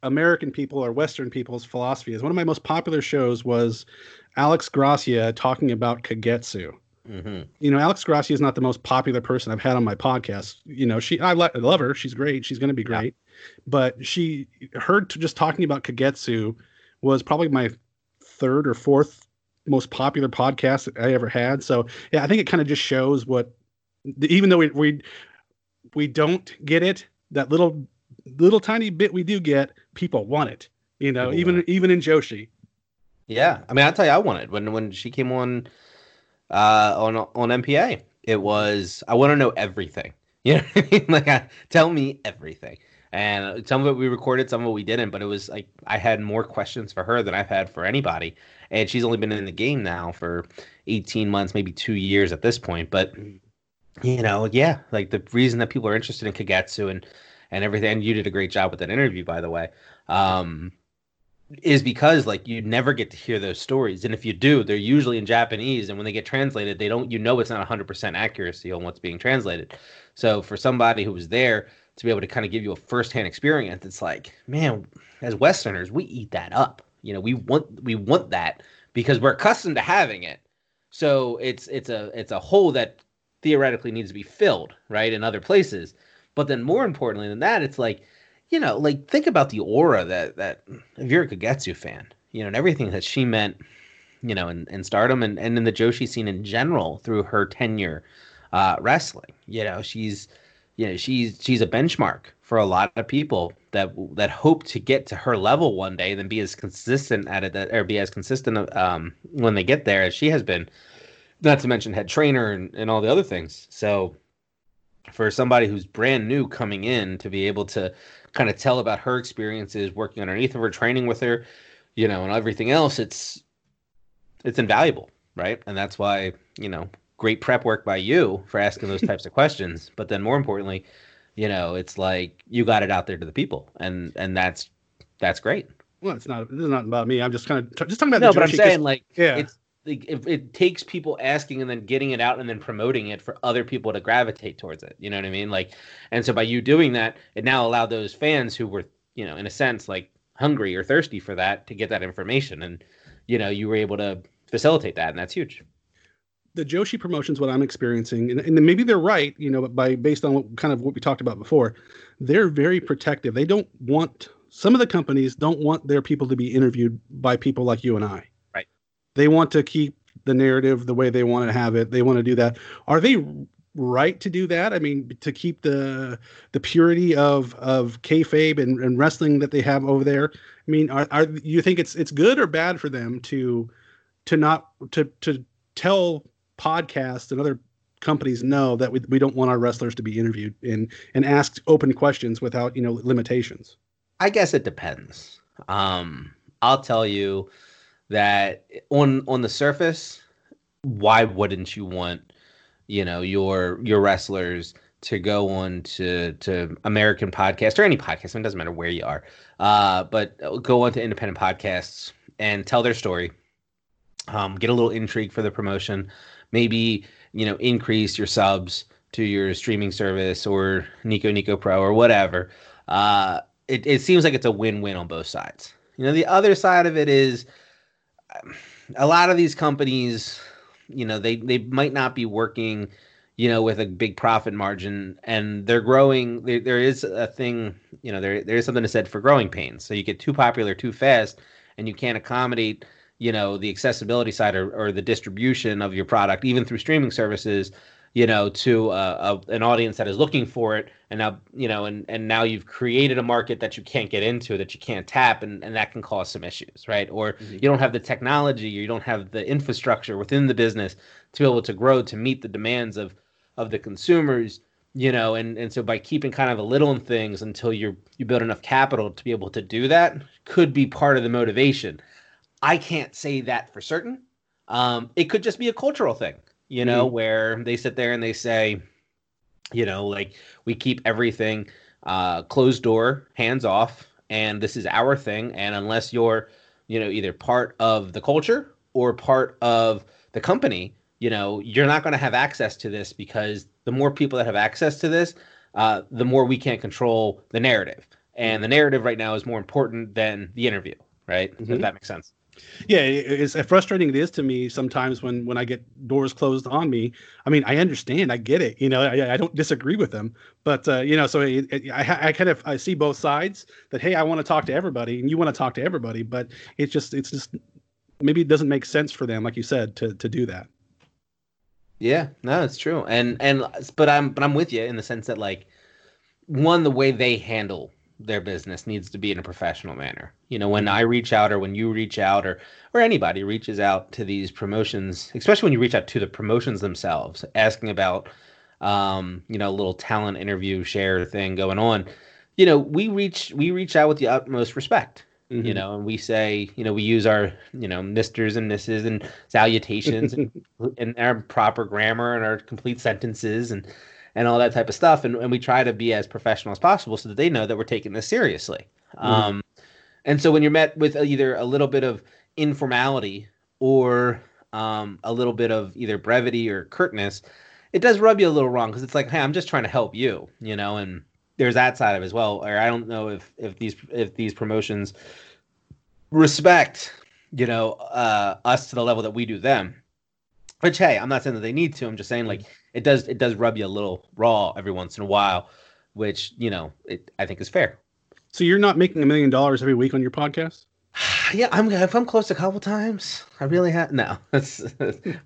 American people or Western people's philosophy is. One of my most popular shows was Alex Gracia talking about Kagetsu. Mm-hmm. You know, Alex Gracia is not the most popular person I've had on my podcast. You know, she I, I love her. She's great. She's going to be great. Yeah. But she heard just talking about Kagetsu was probably my third or fourth most popular podcast I ever had. So yeah, I think it kind of just shows what, even though we we we don't get it, that little little tiny bit we do get, people want it. You know, people even even in Joshi. Yeah, I mean, I'll tell you, I wanted when when she came on uh, on on NPA. It was I want to know everything. You know, I mean? like I, tell me everything. And some of it we recorded, some of it we didn't. But it was like I had more questions for her than I've had for anybody. And she's only been in the game now for 18 months, maybe two years at this point. But you know, yeah, like the reason that people are interested in Kagetsu and and everything. And you did a great job with that interview, by the way. Um, is because like you never get to hear those stories, and if you do, they're usually in Japanese, and when they get translated, they don't. You know, it's not 100% accuracy on what's being translated. So for somebody who was there to be able to kind of give you a firsthand experience, it's like, man, as Westerners, we eat that up. You know, we want we want that because we're accustomed to having it. So it's it's a it's a hole that theoretically needs to be filled, right, in other places. But then more importantly than that, it's like, you know, like think about the aura that that if you're a Kagetsu fan, you know, and everything that she meant, you know, in, in stardom and, and in the Joshi scene in general through her tenure uh, wrestling. You know, she's you know, she's she's a benchmark for a lot of people that that hope to get to her level one day, then be as consistent at it or be as consistent um, when they get there as she has been. Not to mention head trainer and, and all the other things. So for somebody who's brand new coming in to be able to kind of tell about her experiences working underneath of her training with her you know and everything else it's it's invaluable right and that's why you know great prep work by you for asking those types of questions but then more importantly you know it's like you got it out there to the people and and that's that's great well it's not this is not about me i'm just kind of t- just talking about no but i'm saying like yeah it's it, it takes people asking and then getting it out and then promoting it for other people to gravitate towards it. You know what I mean? Like, and so by you doing that, it now allowed those fans who were, you know, in a sense, like hungry or thirsty for that to get that information. And, you know, you were able to facilitate that. And that's huge. The Joshi promotions, what I'm experiencing, and, and maybe they're right, you know, but by based on what, kind of what we talked about before, they're very protective. They don't want some of the companies don't want their people to be interviewed by people like you and I Right. they want to keep the narrative the way they want to have it. They want to do that. Are they right to do that? I mean, to keep the the purity of of kayfabe and, and wrestling that they have over there. I mean, are, are you think it's it's good or bad for them to to not to to tell podcasts and other companies know that we, we don't want our wrestlers to be interviewed and and asked open questions without you know limitations i guess it depends um i'll tell you that on on the surface, why wouldn't you want, you know, your your wrestlers to go on to to American podcast or any podcast? It doesn't matter where you are, uh, but go on to independent podcasts and tell their story. Um, get a little intrigue for the promotion. Maybe you know increase your subs to your streaming service or Nico Nico Pro or whatever. Uh, it, it seems like it's a win-win on both sides. You know, the other side of it is a lot of these companies, you know, they they might not be working, you know, with a big profit margin, and they're growing. There, there is a thing, you know, there there is something to said for growing pains. So you get too popular too fast, and you can't accommodate, you know the accessibility side or, or the distribution of your product even through streaming services you know to uh, a, an audience that is looking for it. And now you know and and now you've created a market that you can't get into that you can't tap and, and that can cause some issues right? Or mm-hmm. you don't have the technology or you don't have the infrastructure within the business to be able to grow to meet the demands of of the consumers you know? And and so by keeping kind of a little in things until you're you build enough capital to be able to do that could be part of the motivation i can't say that for certain um, it could just be a cultural thing you know, mm-hmm. where they sit there and they say, you know, like we keep everything uh, closed door, hands off, and this is our thing. And unless you're, you know, either part of the culture or part of the company, you know, you're not going to have access to this because the more people that have access to this, uh, the more we can't control the narrative. And mm-hmm. the narrative right now is more important than the interview, right? Mm-hmm. If that makes sense. Yeah, it's frustrating it is to me sometimes when when I get doors closed on me. I mean, I understand, I get it. You know, I, I don't disagree with them, but uh, you know, so it, it, I, I kind of I see both sides. That hey, I want to talk to everybody, and you want to talk to everybody, but it's just it's just maybe it doesn't make sense for them, like you said, to to do that. Yeah, no, it's true, and and but I'm but I'm with you in the sense that like one the way they handle their business needs to be in a professional manner. You know, when mm-hmm. I reach out or when you reach out or or anybody reaches out to these promotions, especially when you reach out to the promotions themselves, asking about um, you know, a little talent interview share thing going on, you know, we reach we reach out with the utmost respect. Mm-hmm. You know, and we say, you know, we use our, you know, misters and misses and salutations and, and our proper grammar and our complete sentences and and all that type of stuff. And, and we try to be as professional as possible so that they know that we're taking this seriously. Mm-hmm. Um, and so when you're met with either a little bit of informality or um, a little bit of either brevity or curtness, it does rub you a little wrong because it's like, hey, I'm just trying to help you, you know, and there's that side of it as well. Or I don't know if if these if these promotions respect, you know, uh, us to the level that we do them. Which hey, I'm not saying that they need to. I'm just saying like it does it does rub you a little raw every once in a while, which you know it, I think is fair. So you're not making a million dollars every week on your podcast? yeah, I'm if I'm close a couple times. I really have no.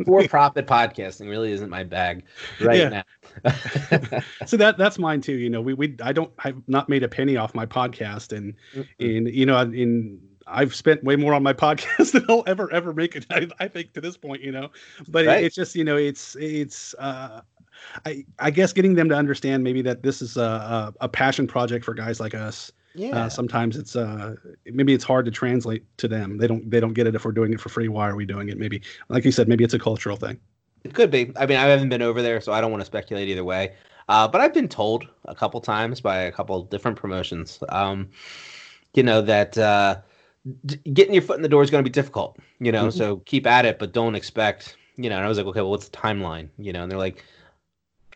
For profit podcasting really isn't my bag right now. so that that's mine too. You know, we we I don't I've not made a penny off my podcast, and mm in you know in I've spent way more on my podcast than I'll ever ever make it. I, I think to this point, you know, but right. it, it's just you know it's it's uh, I I guess getting them to understand maybe that this is a a, a passion project for guys like us. Uh, yeah. Uh, sometimes it's uh maybe it's hard to translate to them. They don't they don't get it if we're doing it for free. Why are we doing it? Maybe like you said, maybe it's a cultural thing. It could be. I mean, I haven't been over there, so I don't want to speculate either way. Uh, but I've been told a couple times by a couple different promotions, um, you know, that uh, getting your foot in the door is going to be difficult, you know. Mm-hmm. So keep at it, but don't expect, you know. And I was like, okay, well, what's the timeline, you know? And they're like,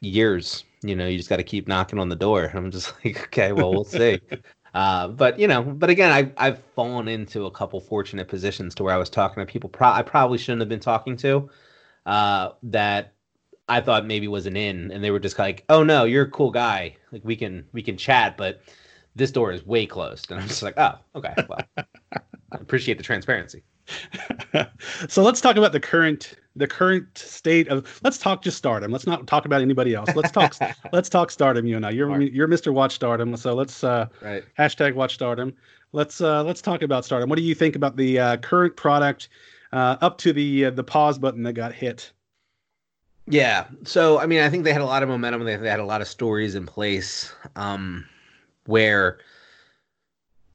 years. You know, you just got to keep knocking on the door. And I'm just like, okay, well, we'll see. uh, but you know, but again, I I've fallen into a couple fortunate positions to where I was talking to people pro- I probably shouldn't have been talking to, uh, that I thought maybe was an in, and they were just like, oh no, you're a cool guy. Like we can we can chat, but this door is way closed. And I'm just like, oh, okay. Well, I appreciate the transparency. so let's talk about the current the current state of let's talk just stardom. Let's not talk about anybody else. Let's talk let's talk stardom you and i. You're you're mr watch stardom so let's uh right. hashtag watch stardom. Let's uh let's talk about stardom. What do you think about the uh, current product uh up to the uh, the pause button that got hit? Yeah. So i mean i think they had a lot of momentum. They, they had a lot of stories in place. Um where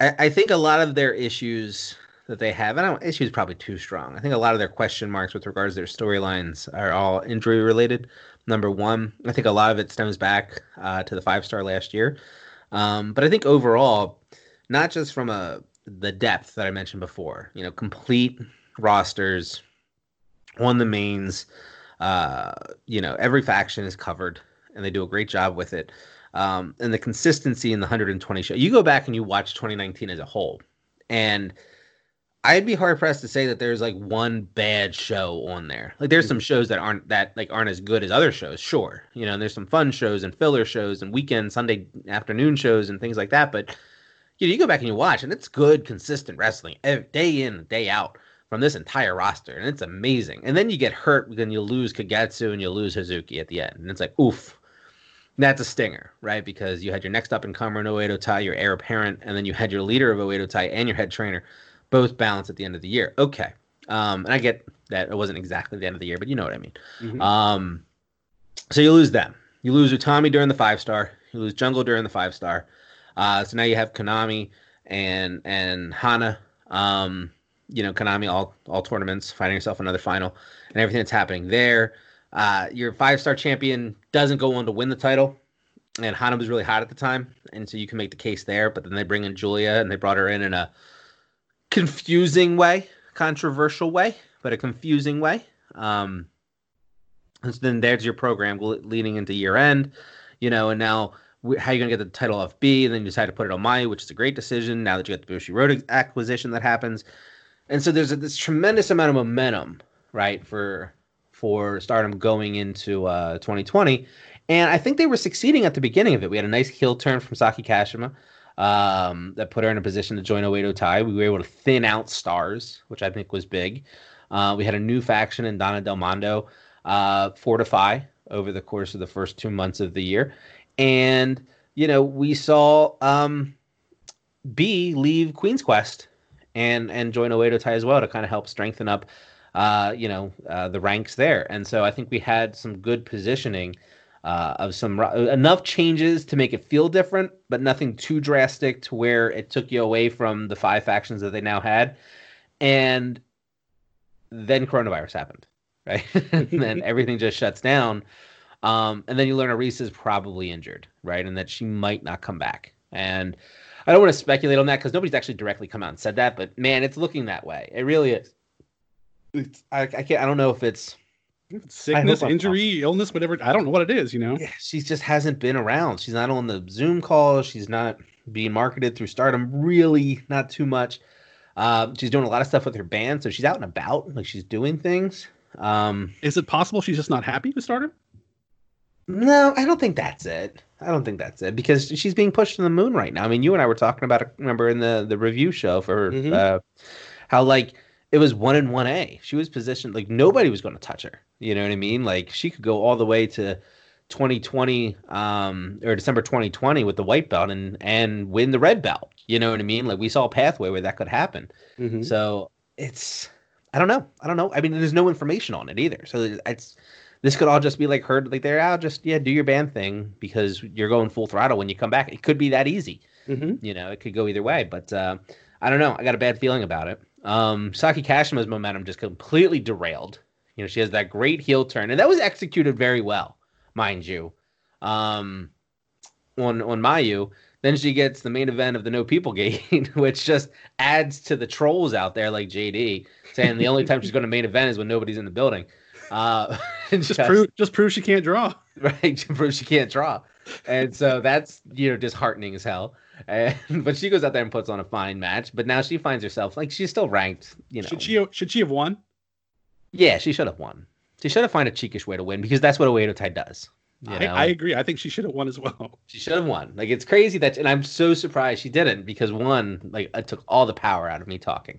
I, I think a lot of their issues that they have, and I don't, issues probably too strong. I think a lot of their question marks with regards to their storylines are all injury related. Number one, I think a lot of it stems back uh, to the five star last year. Um, but I think overall, not just from a the depth that I mentioned before, you know, complete rosters on the mains. Uh, you know, every faction is covered, and they do a great job with it um, and the consistency in the 120 show. You go back and you watch 2019 as a whole, and I'd be hard pressed to say that there's like one bad show on there. Like there's some shows that aren't that like aren't as good as other shows, sure. You know, and there's some fun shows and filler shows and weekend Sunday afternoon shows and things like that. But you know, you go back and you watch, and it's good, consistent wrestling day in day out. from this entire roster, and it's amazing. And then you get hurt, then you lose Kagetsu and you lose Hazuki at the end, and it's like oof. That's a stinger, right? Because you had your next up and comer in Oedo Tai, your heir apparent, and then you had your leader of Oedo Tai and your head trainer, both balanced at the end of the year. Okay, um, and I get that it wasn't exactly the end of the year, but you know what I mean. Mhm. Um, so you lose them. You lose Utami during the five star. You lose Jungle during the five star. Uh, so now you have Konami and and Hana. Um, you know, Konami all all tournaments, finding yourself another final, and everything that's happening there. Uh, your five star champion doesn't go on to win the title, and Hana was really hot at the time, and so you can make the case there. But then they bring in Giulia, and they brought her in in a confusing way, controversial way, but a confusing way. Um, and so then there's your program leading into year end, you know, and now how are you going to get the title off B? And then you decide to put it on Mayu, which is a great decision now that you got the Bushiroad acquisition that happens. And so there's a, this tremendous amount of momentum, right, for for Stardom going into uh, 2020. And I think they were succeeding at the beginning of it. We had a nice heel turn from Saki Kashima um, that put her in a position to join Oedo Tai. We were able to thin out stars, which I think was big. Uh, we had a new faction in Donna Del Mondo uh, fortify over the course of the first two months of the year. And, you know, we saw um, B leave Queen's Quest and and join Oedo Tai as well to kind of help strengthen up, uh, you know, uh, the ranks there. And so I think we had some good positioning uh, of some enough changes to make it feel different, but nothing too drastic to where it took you away from the five factions that they now had. And then coronavirus happened, right? and then everything just shuts down. Um, and then you learn Arisa's probably injured, right? And that she might not come back. And I don't want to speculate on that because nobody's actually directly come out and said that, but man, it's looking that way. It really is. It's, I, I can't. I don't know if it's Sickness, I'm injury, illness, whatever. I don't know what it is, you know? yeah, she just hasn't been around. She's not on the Zoom calls. She's not being marketed through Stardom. Really, not too much. Um, she's doing a lot of stuff with her band, so she's out and about, like she's doing things. Um, Is it possible she's just not happy with Stardom? no, I don't think that's it. I don't think that's it because she's being pushed to the moon right now. I mean, you and I were talking about it. Remember in the the review show for Mhm. uh, how like it was one in one A. She was positioned like nobody was going to touch her. You know what I mean? Like she could go all the way to 2020 um or December 2020 with the white belt and and win the red belt. You know what I mean? Like we saw a pathway where that could happen. Mhm. So it's I don't know. I don't know. I mean, there's no information on it either. So it's this could all just be like heard like there. I'll just yeah do your band thing because you're going full throttle when you come back. It could be that easy. Mhm. You know, it could go either way. But uh, I don't know. I got a bad feeling about it. Um, Saki Kashima's momentum just completely derailed. You know, she has that great heel turn, and that was executed very well, mind you. Um, on on Mayu, then she gets the main event of the No People Gate, which just adds to the trolls out there like JD saying the only time she's going to main event is when nobody's in the building. Uh, and Just prove, just prove she can't draw. right? prove she can't draw, and so that's you know disheartening as hell. And but she goes out there and puts on a fine match. But now she finds herself like she's still ranked. You know, Should she? Should she have won? yeah, she should have won. She should have found a cheekish way to win because that's what Oedo Tai does. You I, know? I agree. I think she should have won as well. She should have won. Like it's crazy that, and I'm so surprised she didn't because one, like it took all the power out of me talking.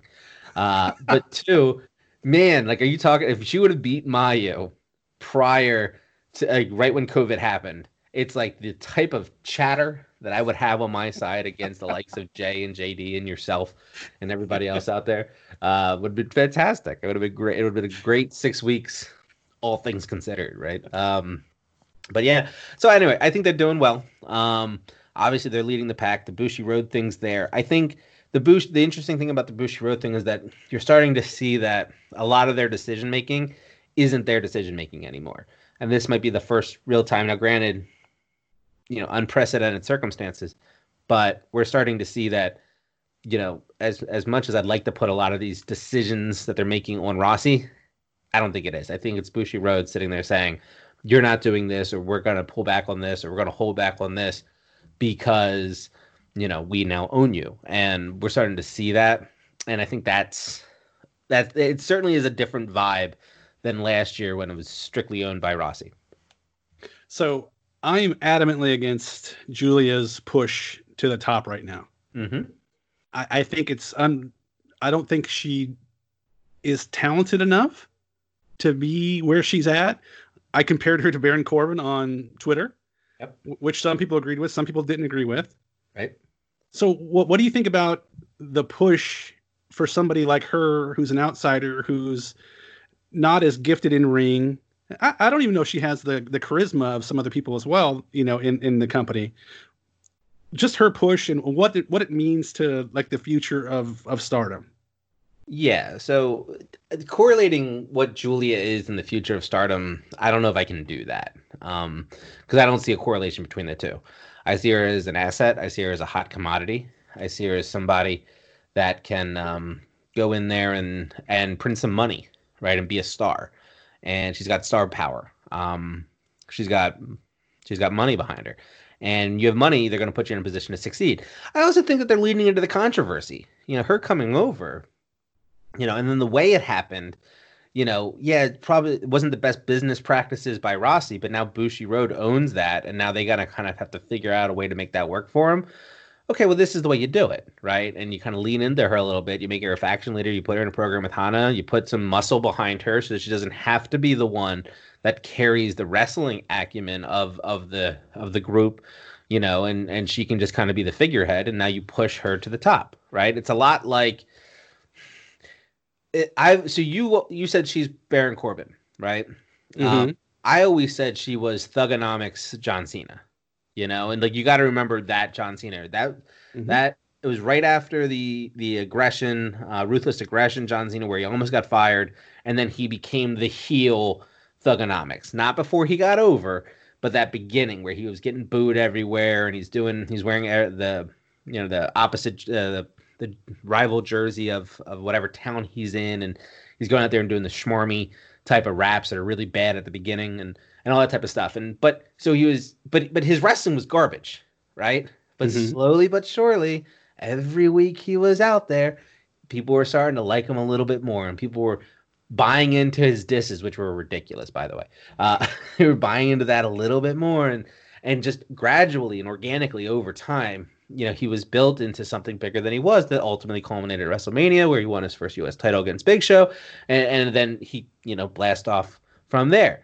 Uh, but two, man, like, are you talking? If she would have beat Mayu prior to like right when COVID happened, it's like the type of chatter that I would have on my side against the likes of Jay and JD and yourself and everybody else out there uh, would been fantastic. It would have been great. It would have been a great six weeks, all things considered, right? Um, but yeah. So anyway, I think they're doing well. Um, obviously, they're leading the pack. The Bushiroad thing's there. I think the Bush. The interesting thing about the Bushiroad thing is that you're starting to see that a lot of their decision making isn't their decision making anymore. And this might be the first real time. Now, granted, you know, unprecedented circumstances, but we're starting to see that. You know, as as much as I'd like to put a lot of these decisions that they're making on Rossy, I don't think it is. I think it's Bushiroad sitting there saying, you're not doing this or we're going to pull back on this or we're going to hold back on this because you know we now own you and we're starting to see that and i think that's that it certainly is a different vibe than last year when it was strictly owned by rossy So I'm adamantly against Giulia's push to the top right now. mm-hmm. I, I think it's un. I don't think she is talented enough to be where she's at. I compared her to Baron Corbin on Twitter, yep. which some people agreed with, some people didn't agree with. Right. So, what what do you think about the push for somebody like her, who's an outsider, who's not as gifted in ring? I, I don't even know if she has the the charisma of some other people as well. You know, in in the company. Just her push and what it, what it means to like the future of of Stardom. Yeah, so correlating what Giulia is in the future of Stardom, I don't know if I can do that because um, I don't see a correlation between the two. I see her as an asset. I see her as a hot commodity. I see her as somebody that can um, go in there and and print some money, right, and be a star. And she's got star power. Um, she's got she's got money behind her, and you have money. They're going to put you in a position to succeed. I also think that they're leading into the controversy. You know, her coming over you know, and then the way it happened, you know, yeah, it probably wasn't the best business practices by Rossy, but now Bushiroad owns that, and now they got to kind of have to figure out a way to make that work for him. Okay, well, this is the way you do it, right? And you kind of lean into her a little bit. You make her a faction leader. You put her in a program with Hana. You put some muscle behind her so that she doesn't have to be the one that carries the wrestling acumen of of the of the group, you know, and and she can just kind of be the figurehead. And now you push her to the top, right? It's a lot like it, I so you you said she's Baron Corbin, right? Mm-hmm. Um, I always said she was Thuganomics John Cena, you know, and like you got to remember that John Cena that mm-hmm. that it was right after the the aggression, uh, ruthless aggression, John Cena, where he almost got fired, and then he became the heel Thuganomics. Not before he got over, but that beginning where he was getting booed everywhere, and he's doing he's wearing the you know the opposite uh, the the rival jersey of of whatever town he's in, and he's going out there and doing the schmarmy type of raps that are really bad at the beginning and and all that type of stuff. And but so he was, but but his wrestling was garbage, right? But mm-hmm. slowly but surely, every week he was out there, people were starting to like him a little bit more, and people were buying into his disses, which were ridiculous, by the way. Uh, they were buying into that a little bit more, and and just gradually and organically over time, you know, he was built into something bigger than he was that ultimately culminated at WrestleMania, where he won his first U.S. title against Big Show, and, and then he, you know, blast off from there.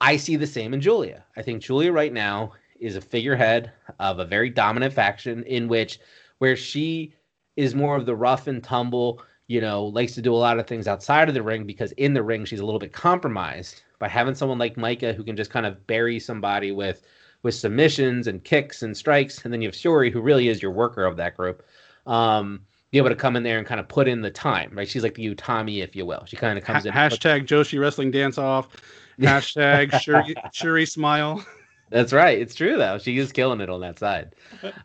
I see the same in Giulia. I think Giulia right now is a figurehead of a very dominant faction in which, where she is more of the rough and tumble, you know, likes to do a lot of things outside of the ring because in the ring she's a little bit compromised by having someone like Maika who can just kind of bury somebody with with submissions and kicks and strikes, and then you have Syuri, who really is your worker of that group. Um, be able to come in there and kind of put in the time, right? She's like the Utami, if you will. She kind of comes in. Hashtag Joshi Wrestling Dance Off. Hashtag Syuri, Syuri Smile. That's right. It's true though. She is killing it on that side.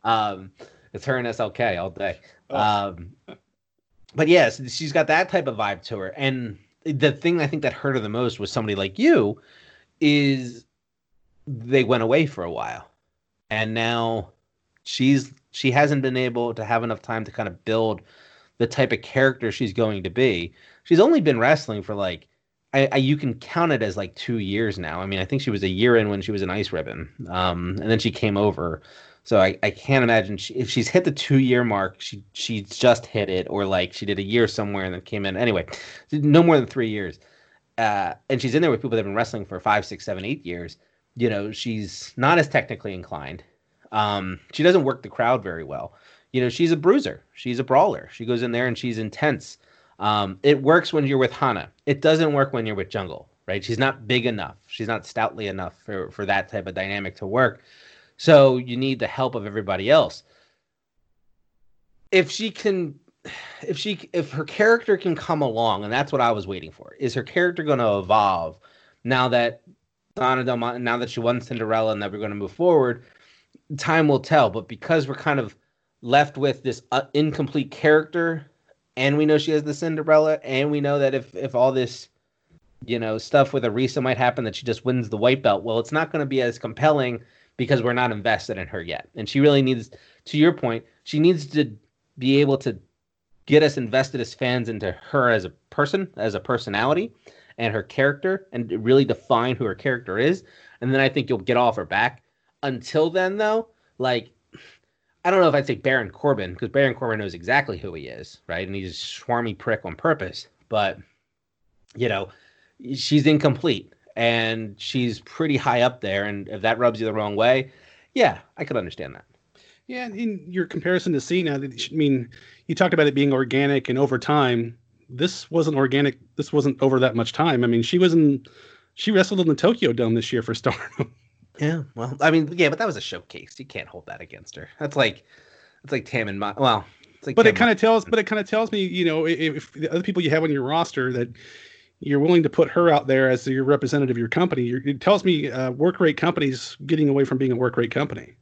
Um, it's her and SLK all day. Oh. Um, but yes, she's got that type of vibe to her. And the thing I think that hurt her the most was somebody like you is they went away for a while, and now she's she hasn't been able to have enough time to kind of build the type of character she's going to be. She's only been wrestling for like I, I, you can count it as like two years now. I mean, I think she was a year in when she was an ice ribbon, um, and then she came over. So I, I can't imagine she, if she's hit the two year mark, she she's just hit it, or like she did a year somewhere and then came in. Anyway, no more than three years, uh, and she's in there with people that have been wrestling for five, six, seven, eight years you know, she's not as technically inclined. Um, she doesn't work the crowd very well. You know, she's a bruiser. She's a brawler. She goes in there and she's intense. Um, it works when you're with Hana. It doesn't work when you're with Jungle, right? She's not big enough. She's not stoutly enough for, for that type of dynamic to work. So you need the help of everybody else. If she can if she if her character can come along, and that's what I was waiting for, is her character going to evolve now that Donna Del Mondo, now that she won Cinderella and that we're going to move forward, time will tell. But because we're kind of left with this uh, incomplete character, and we know she has the Cinderella, and we know that if if all this, you know, stuff with Arisa might happen, that she just wins the white belt. Well, it's not going to be as compelling because we're not invested in her yet, and she really needs, to your point, she needs to be able to get us invested as fans into her as a person, as a personality and her character and really define who her character is. And then I think you'll get off her back. Until then, though, like, I don't know if I'd say Baron Corbin because Baron Corbin knows exactly who he is, right? And he's a swarmy prick on purpose. But you know, she's incomplete and she's pretty high up there. And if that rubs you the wrong way, yeah, I could understand that. Yeah, in your comparison to Cena, I mean, you talked about it being organic and over time. This wasn't organic. This wasn't over that much time. I mean, she was in, she wrestled in the Tokyo Dome this year for Stardom. Yeah, well, I mean, yeah, but that was a showcase. You can't hold that against her. That's like, it's like Tam and my well, it's like but Tam it kind of tells, but it kind of tells me, you know, if, if, the other people you have on your roster that you're willing to put her out there as your representative of your company, it tells me uh, work rate companies getting away from being a work rate company.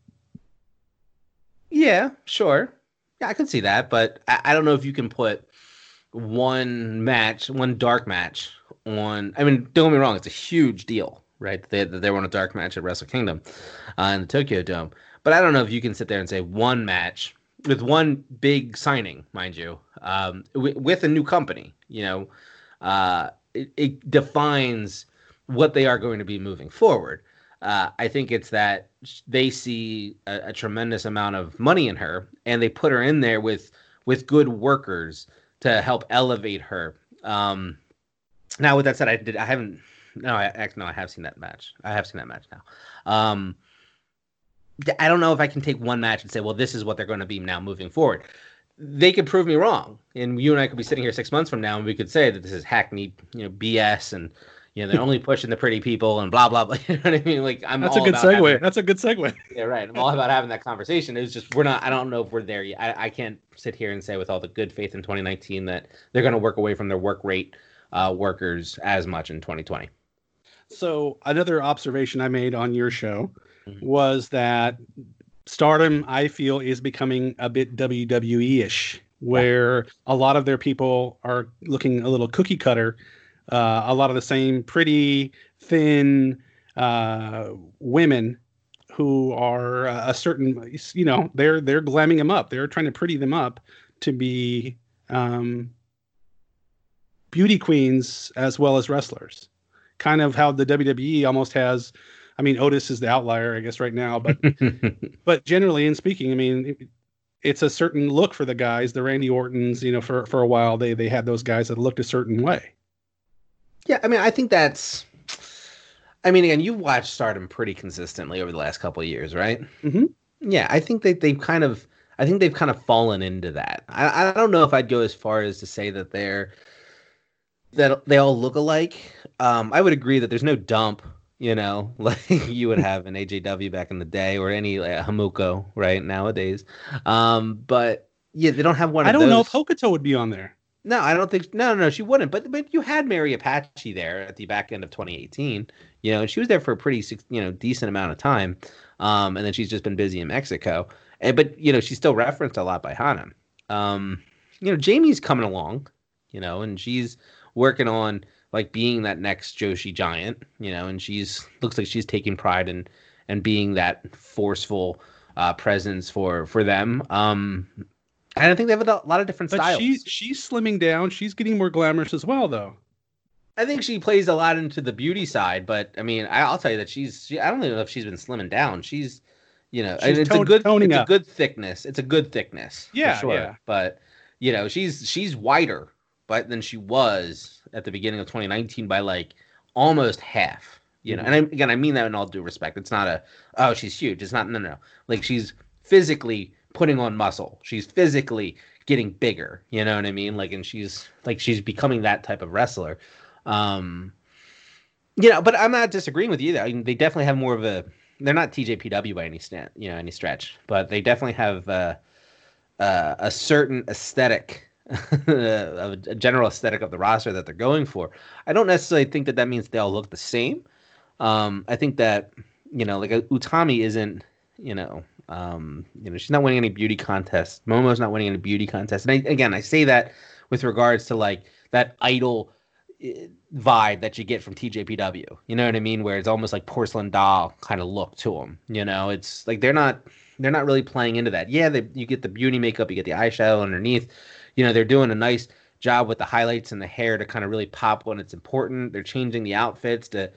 Yeah, sure. Yeah, I can see that, but I, I don't know if you can put one match, one dark match on. I mean, don't get me wrong; it's a huge deal, right? They they won a dark match at Wrestle Kingdom uh, in the Tokyo Dome, but I don't know if you can sit there and say one match with one big signing, mind you, um, w- with a new company. You know, uh, it, it defines what they are going to be moving forward. Uh, I think it's that they see a, a, tremendous amount of money in her, and they put her in there with with good workers to help elevate her. Um, now, with that said, I did I haven't no I no I have seen that match. I have seen that match now. Um, I don't know if I can take one match and say, well, this is what they're going to be now moving forward. They could prove me wrong, and you and I could be sitting here six months from now, and we could say that this is hackneyed, you know, BS, and you know they're only pushing the pretty people and blah blah blah. You know what I mean? Like I'm. That's a good segue. Having, That's a good segue. Yeah, right. I'm all about having that conversation. It's just we're not. I don't know if we're there yet. I, I can't sit here and say with all the good faith in 2019 that they're going to work away from their work rate uh, workers as much in 2020. So another observation I made on your show mm-hmm. was that Stardom, I feel, is becoming a bit WWE ish, where a lot of their people are looking a little cookie cutter uh, a lot of the same pretty thin uh, women who are uh, a certain you know they're they're glamming them up. They're trying to pretty them up to be um, beauty queens as well as wrestlers kind of how the WWE almost has I mean Otis is the outlier I guess right now but but generally in speaking I mean it's a certain look for the guys the Randy Ortons you know for for a while they they had those guys that looked a certain way yeah, I mean, I think that's. I mean, again, you've watched Stardom pretty consistently over the last couple of years, right? Mm-hmm. Yeah, I think that they've kind of, I think they've kind of fallen into that. I, I don't know if I'd go as far as to say that they're that they all look alike. Um, I would agree that there's no dump, you know, like you would have in AJW back in the day or any like, Hamuko right nowadays. Um, but yeah, they don't have one. I don't those. know if Hokuto would be on there. No, I don't think. No, no, no she wouldn't. But but you had Mary Apache there at the back end of 2018. You know, and she was there for a pretty you know decent amount of time, um, and then she's just been busy in Mexico. And but you know she's still referenced a lot by Hana. Um, you know, Jamie's coming along. You know, and she's working on like being that next Joshi giant. You know, and she's looks like she's taking pride in and being that forceful uh, presence for for them. Um, and I think they have a lot of different but styles. She's she's slimming down. She's getting more glamorous as well, though. I think she plays a lot into the beauty side, but I mean, I, will tell you that she's. She, I don't even know if she's been slimming down. She's, you know, she's it's tone, a good, it's up. a good thickness. It's a good thickness. Yeah, sure. yeah. But you know, she's she's wider, but than she was at the beginning of 2019 by like almost half. You know, mm-hmm. and I, again, I mean that in all due respect. It's not a oh she's huge. It's not no no. Like she's physically putting on muscle. She's physically getting bigger. You know what I mean? Like, and she's like she's becoming that type of wrestler. Um, you know, but I'm not disagreeing with you. I mean, they definitely have more of a. They're not TJPW by any stand, you know, any stretch, but they definitely have uh, uh, a certain aesthetic, a general aesthetic of the roster that they're going for. I don't necessarily think that that means they all look the same. Um, I think that you know, like Utami isn't, you know, um, you know, she's not winning any beauty contests. Momo's not winning any beauty contests. And I, again, I say that with regards to like that idol eh, vibe that you get from TJPW. You know what I mean? Where it's almost like porcelain doll kind of look to them. You know, it's like they're not they're not really playing into that. Yeah, they, you get the beauty makeup, you get the eyeshadow underneath. You know, they're doing a nice job with the highlights and the hair to kind of really pop when it's important. They're changing the outfits to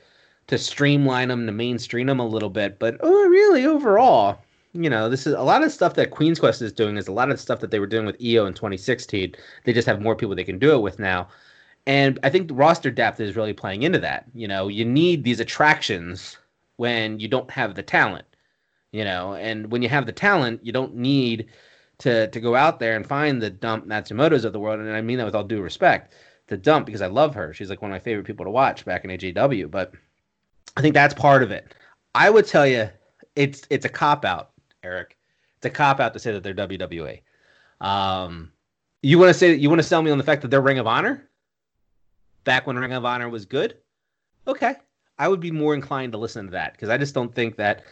to streamline them to mainstream them a little bit. But oh, really, overall, you know, this is a lot of stuff that Queen's Quest is doing is a lot of stuff that they were doing with Io in 2016. They just have more people they can do it with now. And I think the roster depth is really playing into that. You know, you need these attractions when you don't have the talent. You know, and when you have the talent, you don't need to to go out there and find the dump Matsumoto's of the world. And I mean that with all due respect to dump because I love her. She's like one of my favorite people to watch back in AJW. But I think that's part of it. I would tell you, it's it's a cop out, Eric. It's a cop out to say that they're WWE. Um, you want to say you want to sell me on the fact that they're Ring of Honor? Back when Ring of Honor was good, okay, I would be more inclined to listen to that because I just don't think that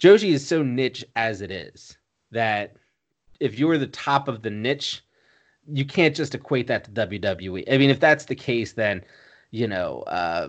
Joshi is so niche as it is that if you were the top of the niche, you can't just equate that to WWE. I mean, if that's the case, then you know uh,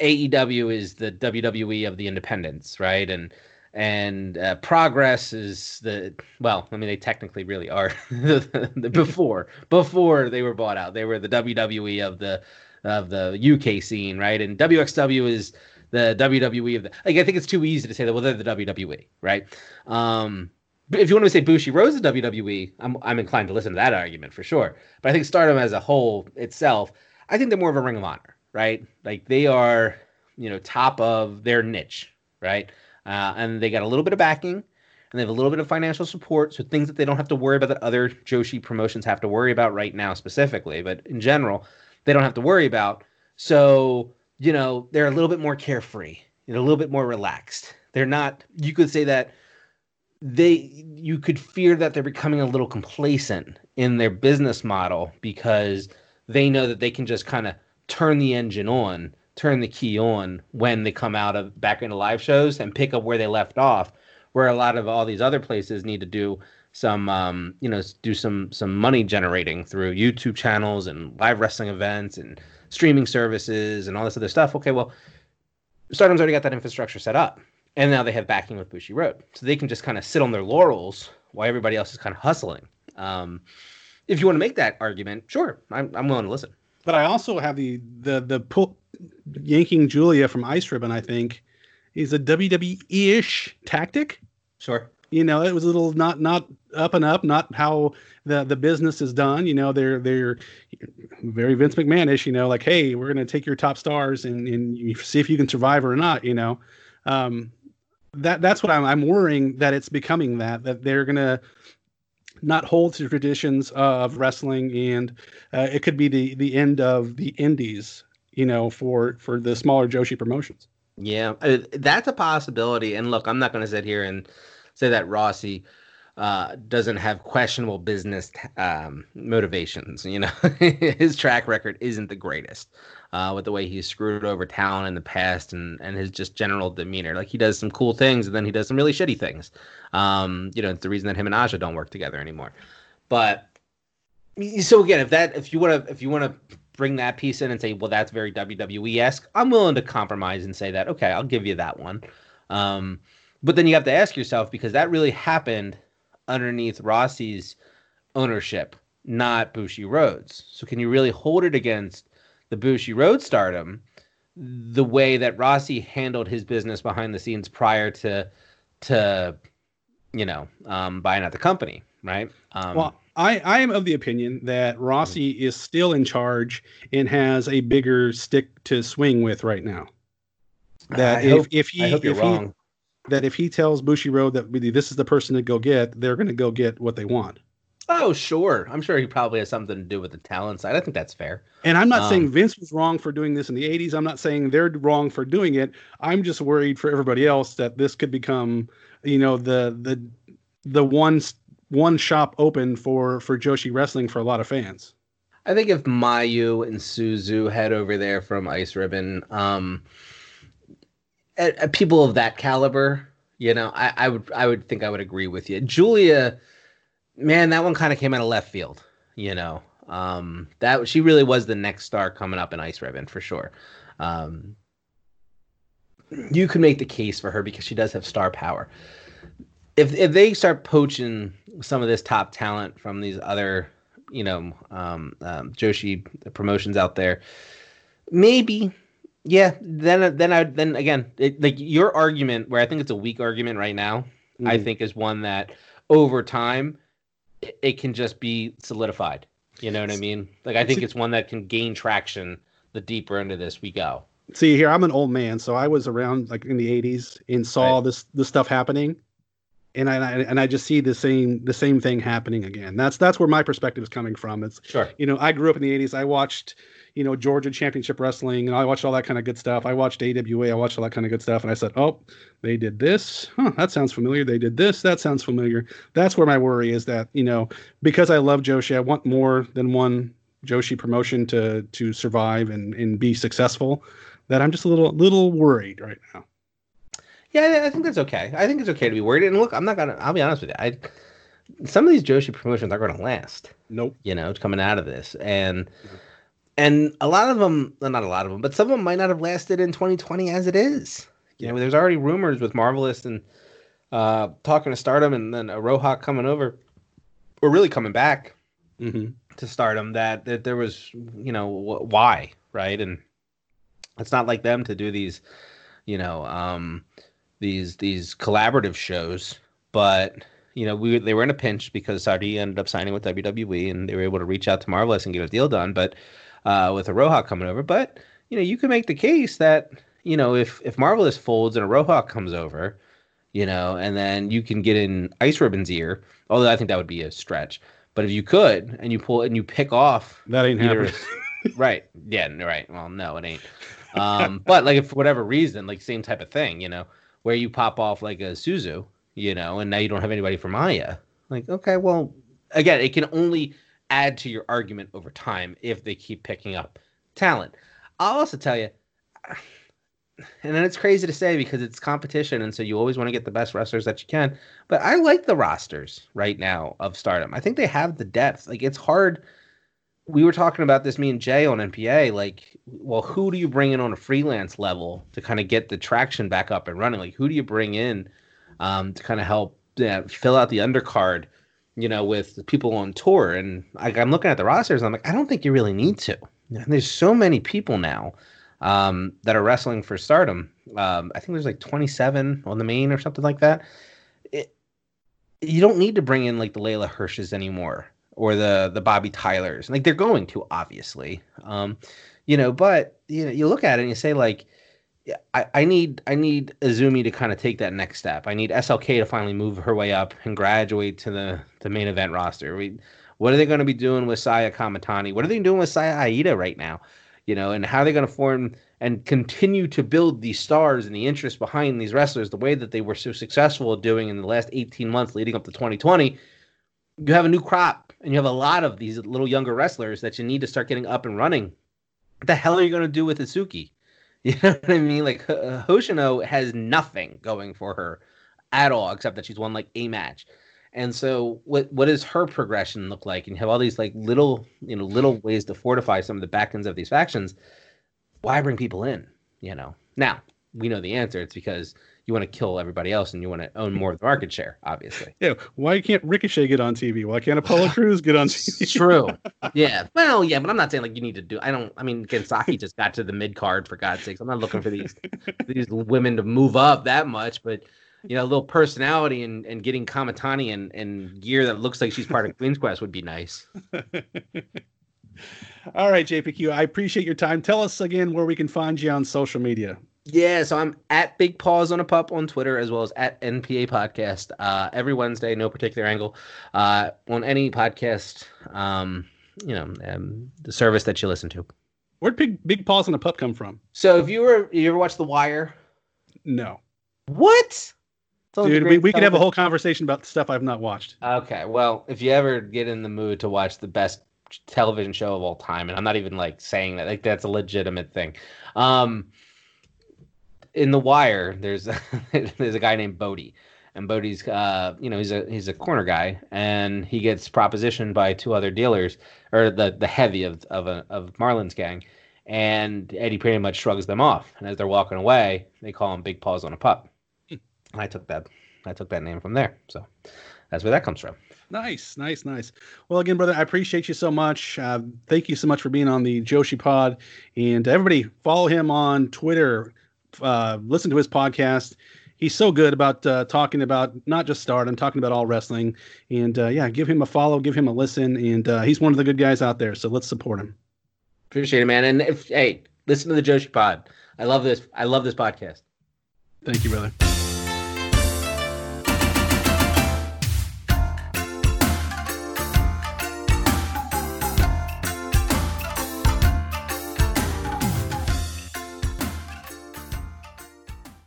AEW is the WWE of the independents, right? And and uh, Progress is the well, I mean, they technically really are before before they were bought out. They were the WWE of the of the UK scene, right? And WXW is the WWE of the like. I think it's too easy to say that. Well, they're the WWE, right? Um, if you want to say Bushiroad is WWE, I'm I'm inclined to listen to that argument for sure. But I think Stardom as a whole itself, I think they're more of a Ring of Honor, right? Like they are, you know, top of their niche, right? Uh, and they got a little bit of backing, and they have a little bit of financial support, so things that they don't have to worry about that other Joshi promotions have to worry about right now specifically, but in general, they don't have to worry about. So you know, they're a little bit more carefree, know, a little bit more relaxed. They're not. You could say that they you could fear that they're becoming a little complacent in their business model because they know that they can just kind of turn the engine on turn the key on when they come out of back into live shows and pick up where they left off where a lot of all these other places need to do some um, you know do some some money generating through youtube channels and live wrestling events and streaming services and all this other stuff. Okay well stardom's already got that infrastructure set up and now they have backing with Bushiroad, so they can just kind of sit on their laurels while everybody else is kind of hustling. Um, if you want to make that argument, sure, I'm, I'm willing to listen. But I also have the the the pull, yanking Giulia from Ice Ribbon. I think is a WWE-ish tactic. Sure. You know, it was a little not not up and up, not how the the business is done. You know, they're they're very Vince McMahonish. You know, like hey, we're gonna take your top stars and and see if you can survive or not. You know, um, that that's what I'm I'm worrying that it's becoming that that they're gonna not hold to traditions of wrestling and uh, it could be the the end of the indies you know for for the smaller joshi promotions. Yeah uh, that's a possibility. And look i'm not going to sit here and say that rossy uh, doesn't have questionable business um, motivations you know? His track record isn't the greatest uh, with the way he's screwed over talent in the past and and his just general demeanor. Like he does some cool things and then he does some really shitty things. Um, you know, it's the reason that him and Aja don't work together anymore. But so again, if that if you want to if you want to bring that piece in and say, well, that's very WWE esque, I'm willing to compromise and say that okay, I'll give you that one. Um, but then you have to ask yourself because that really happened underneath Rossy's ownership, not Bushiroad's. So can you really hold it against the Bushiroad stardom the way that Rossy handled his business behind the scenes prior to to you know um, buying out the company, right? Um, well, I I am of the opinion that Rossy is still in charge and has a bigger stick to swing with right now. That I if hope, if he if he, that if he tells Bushiroad that this is the person to go get, they're going to go get what they want. Oh, sure. I'm sure he probably has something to do with the talent side. I think that's fair. And I'm not um, saying Vince was wrong for doing this in the 80s. I'm not saying they're wrong for doing it. I'm just worried for everybody else that this could become, you know, the the the one one shop open for for Joshi wrestling for a lot of fans. I think if Mayu and Suzu head over there from Ice Ribbon, um, at, at people of that caliber, you know, I, I would I would think I would agree with you. Giulia man, that one kind of came out of left field. You know, um, that she really was the next star coming up in Ice Ribbon for sure. Um, you could make the case for her because she does have star power. If if they start poaching some of this top talent from these other, you know, um, um, Joshi promotions out there, maybe, yeah. Then then I then again, it, like your argument, where I think it's a weak argument right now, mm-hmm. I think is one that over time it can just be solidified. You know what I mean? Like I think it's one that can gain traction the deeper into this we go. See here, I'm an old man, so I was around like in the '80s and saw right. this this stuff happening, and I and I just see the same the same thing happening again. That's that's where my perspective is coming from. It's sure. You know, I grew up in the '80s. I watched you know Georgia Championship Wrestling, and I watched all that kind of good stuff. I watched AWA. I watched all that kind of good stuff, and I said, oh, they did this. Huh, that sounds familiar. They did this. That sounds familiar. That's where my worry is that you know because I love Joshi, I want more than one Joshi promotion to to survive and and be successful. That I'm just a little little worried right now. Yeah, I think that's okay. I think it's okay to be worried. And look, I'm not gonna. I'll be honest with you. I some of these Joshi promotions aren't going to last. Nope. You know, it's coming out of this, and mm-hmm. And a lot of them, well, not a lot of them, but some of them might not have lasted in 2020 as it is. You know, there's already rumors with Marvelous and uh, talking to Stardom, and then Iroha coming over, or really coming back mm-hmm. to Stardom. That that there was, you know, why, right? And it's not like them to do these, you know, um, these these collaborative shows, but you know, we they were in a pinch because Sareee ended up signing with WWE, and they were able to reach out to Marvelous and get a deal done. But uh, with Iroha coming over, but you know, you can make the case that you know if if Marvelous folds and Iroha comes over, you know, and then you can get in Ice Ribbon's ear. Although I think that would be a stretch, but if you could and you pull and you pick off that ain't either, happening. right? Yeah, right. Well, no, it ain't. Um, but like if for whatever reason, like same type of thing, you know, where you pop off like a Suzu, you know, and now you don't have anybody for Maya. Like, okay, well, again, it can only add to your argument over time if they keep picking up talent. I'll also tell you, and then it's crazy to say because it's competition, and so you always want to get the best wrestlers that you can. But I like the rosters right now of Stardom. I think they have the depth. Like it's hard. We were talking about this, me and Jay on NPA. Like, well, who do you bring in on a freelance level to kind of get the traction back up and running? Like, who do you bring in um, to kind of help fill out the undercard? You know, with people on tour. And I, am looking at the rosters, I'm like, I don't think you really need to. And there's so many people now um, that are wrestling for stardom. Um, I think there's like 27 on the main or something like that. It, you don't need to bring in like the Leyla Hirsch's anymore or the the Bobbi Tylers. Like they're going to, obviously. Um, you know, but you know, you look at it and you say like, I, I need I need Azumi to kind of take that next step. I need SLK to finally move her way up and graduate to the, the main event roster. We, what are they going to be doing with Saya Kamitani? What are they doing with Saya Iida right now? You know, and how are they going to form and continue to build these stars and the interest behind these wrestlers the way that they were so successful doing in the last 18 months leading up to 2020? You have a new crop and you have a lot of these little younger wrestlers that you need to start getting up and running. What the hell are you going to do with Isuki? You know what I mean? Like uh, Hoshino has nothing going for her at all, except that she's won like a match. And so, what what does her progression look like? And you have all these like little, you know, little ways to fortify some of the back ends of these factions. Why bring people in? You know. Now we know the answer. It's because you want to kill everybody else and you want to own more of the market share, obviously. Yeah. Why can't Ricochet get on TV? Why can't Apollo Crews get on TV? True. Yeah. Well, yeah, but I'm not saying like you need to do. I don't. I mean, Gensaki just got to the mid card for God's sakes. I'm not looking for these these women to move up that much, but you know, a little personality and, and getting Kamitani and, and gear that looks like she's part of Queen's Quest would be nice. All right, JPQ, I appreciate your time. Tell us again where we can find you on social media. Yeah, so I'm at Big Paws on a Pup on Twitter as well as at NPA Podcast uh, every Wednesday, no particular angle, uh, on any podcast, um, you know, um, the service that you listen to. Where'd Big Big Paws on a Pup come from? So, if you were you ever watched The Wire? No. What? Dude, we, we could have a whole conversation about stuff I've not watched. Okay, well, if you ever get in the mood to watch the best television show of all time, and I'm not even like saying that, like that's a legitimate thing. Um, in The Wire, there's there's a guy named Bodie, and Bodie's uh, you know he's a he's a corner guy, and he gets propositioned by two other dealers or the the heavy of of a, of Marlon's gang, and Eddie pretty much shrugs them off, and as they're walking away, they call him Big Paws on a Pup. And I took that I took that name from there, so that's where that comes from. Nice, nice, nice. Well, again, brother, I appreciate you so much. Uh, thank you so much for being on the Joshi Pod, and everybody follow him on Twitter uh, listen to his podcast. he's so good about uh, talking about not just Stardom, talking about all wrestling. And uh, yeah, give him a follow, give him a listen, and uh, he's one of the good guys out there. So let's support him. Appreciate it, man. And if hey, listen to the Joshi Pod. I love this. I love this podcast. Thank you, brother.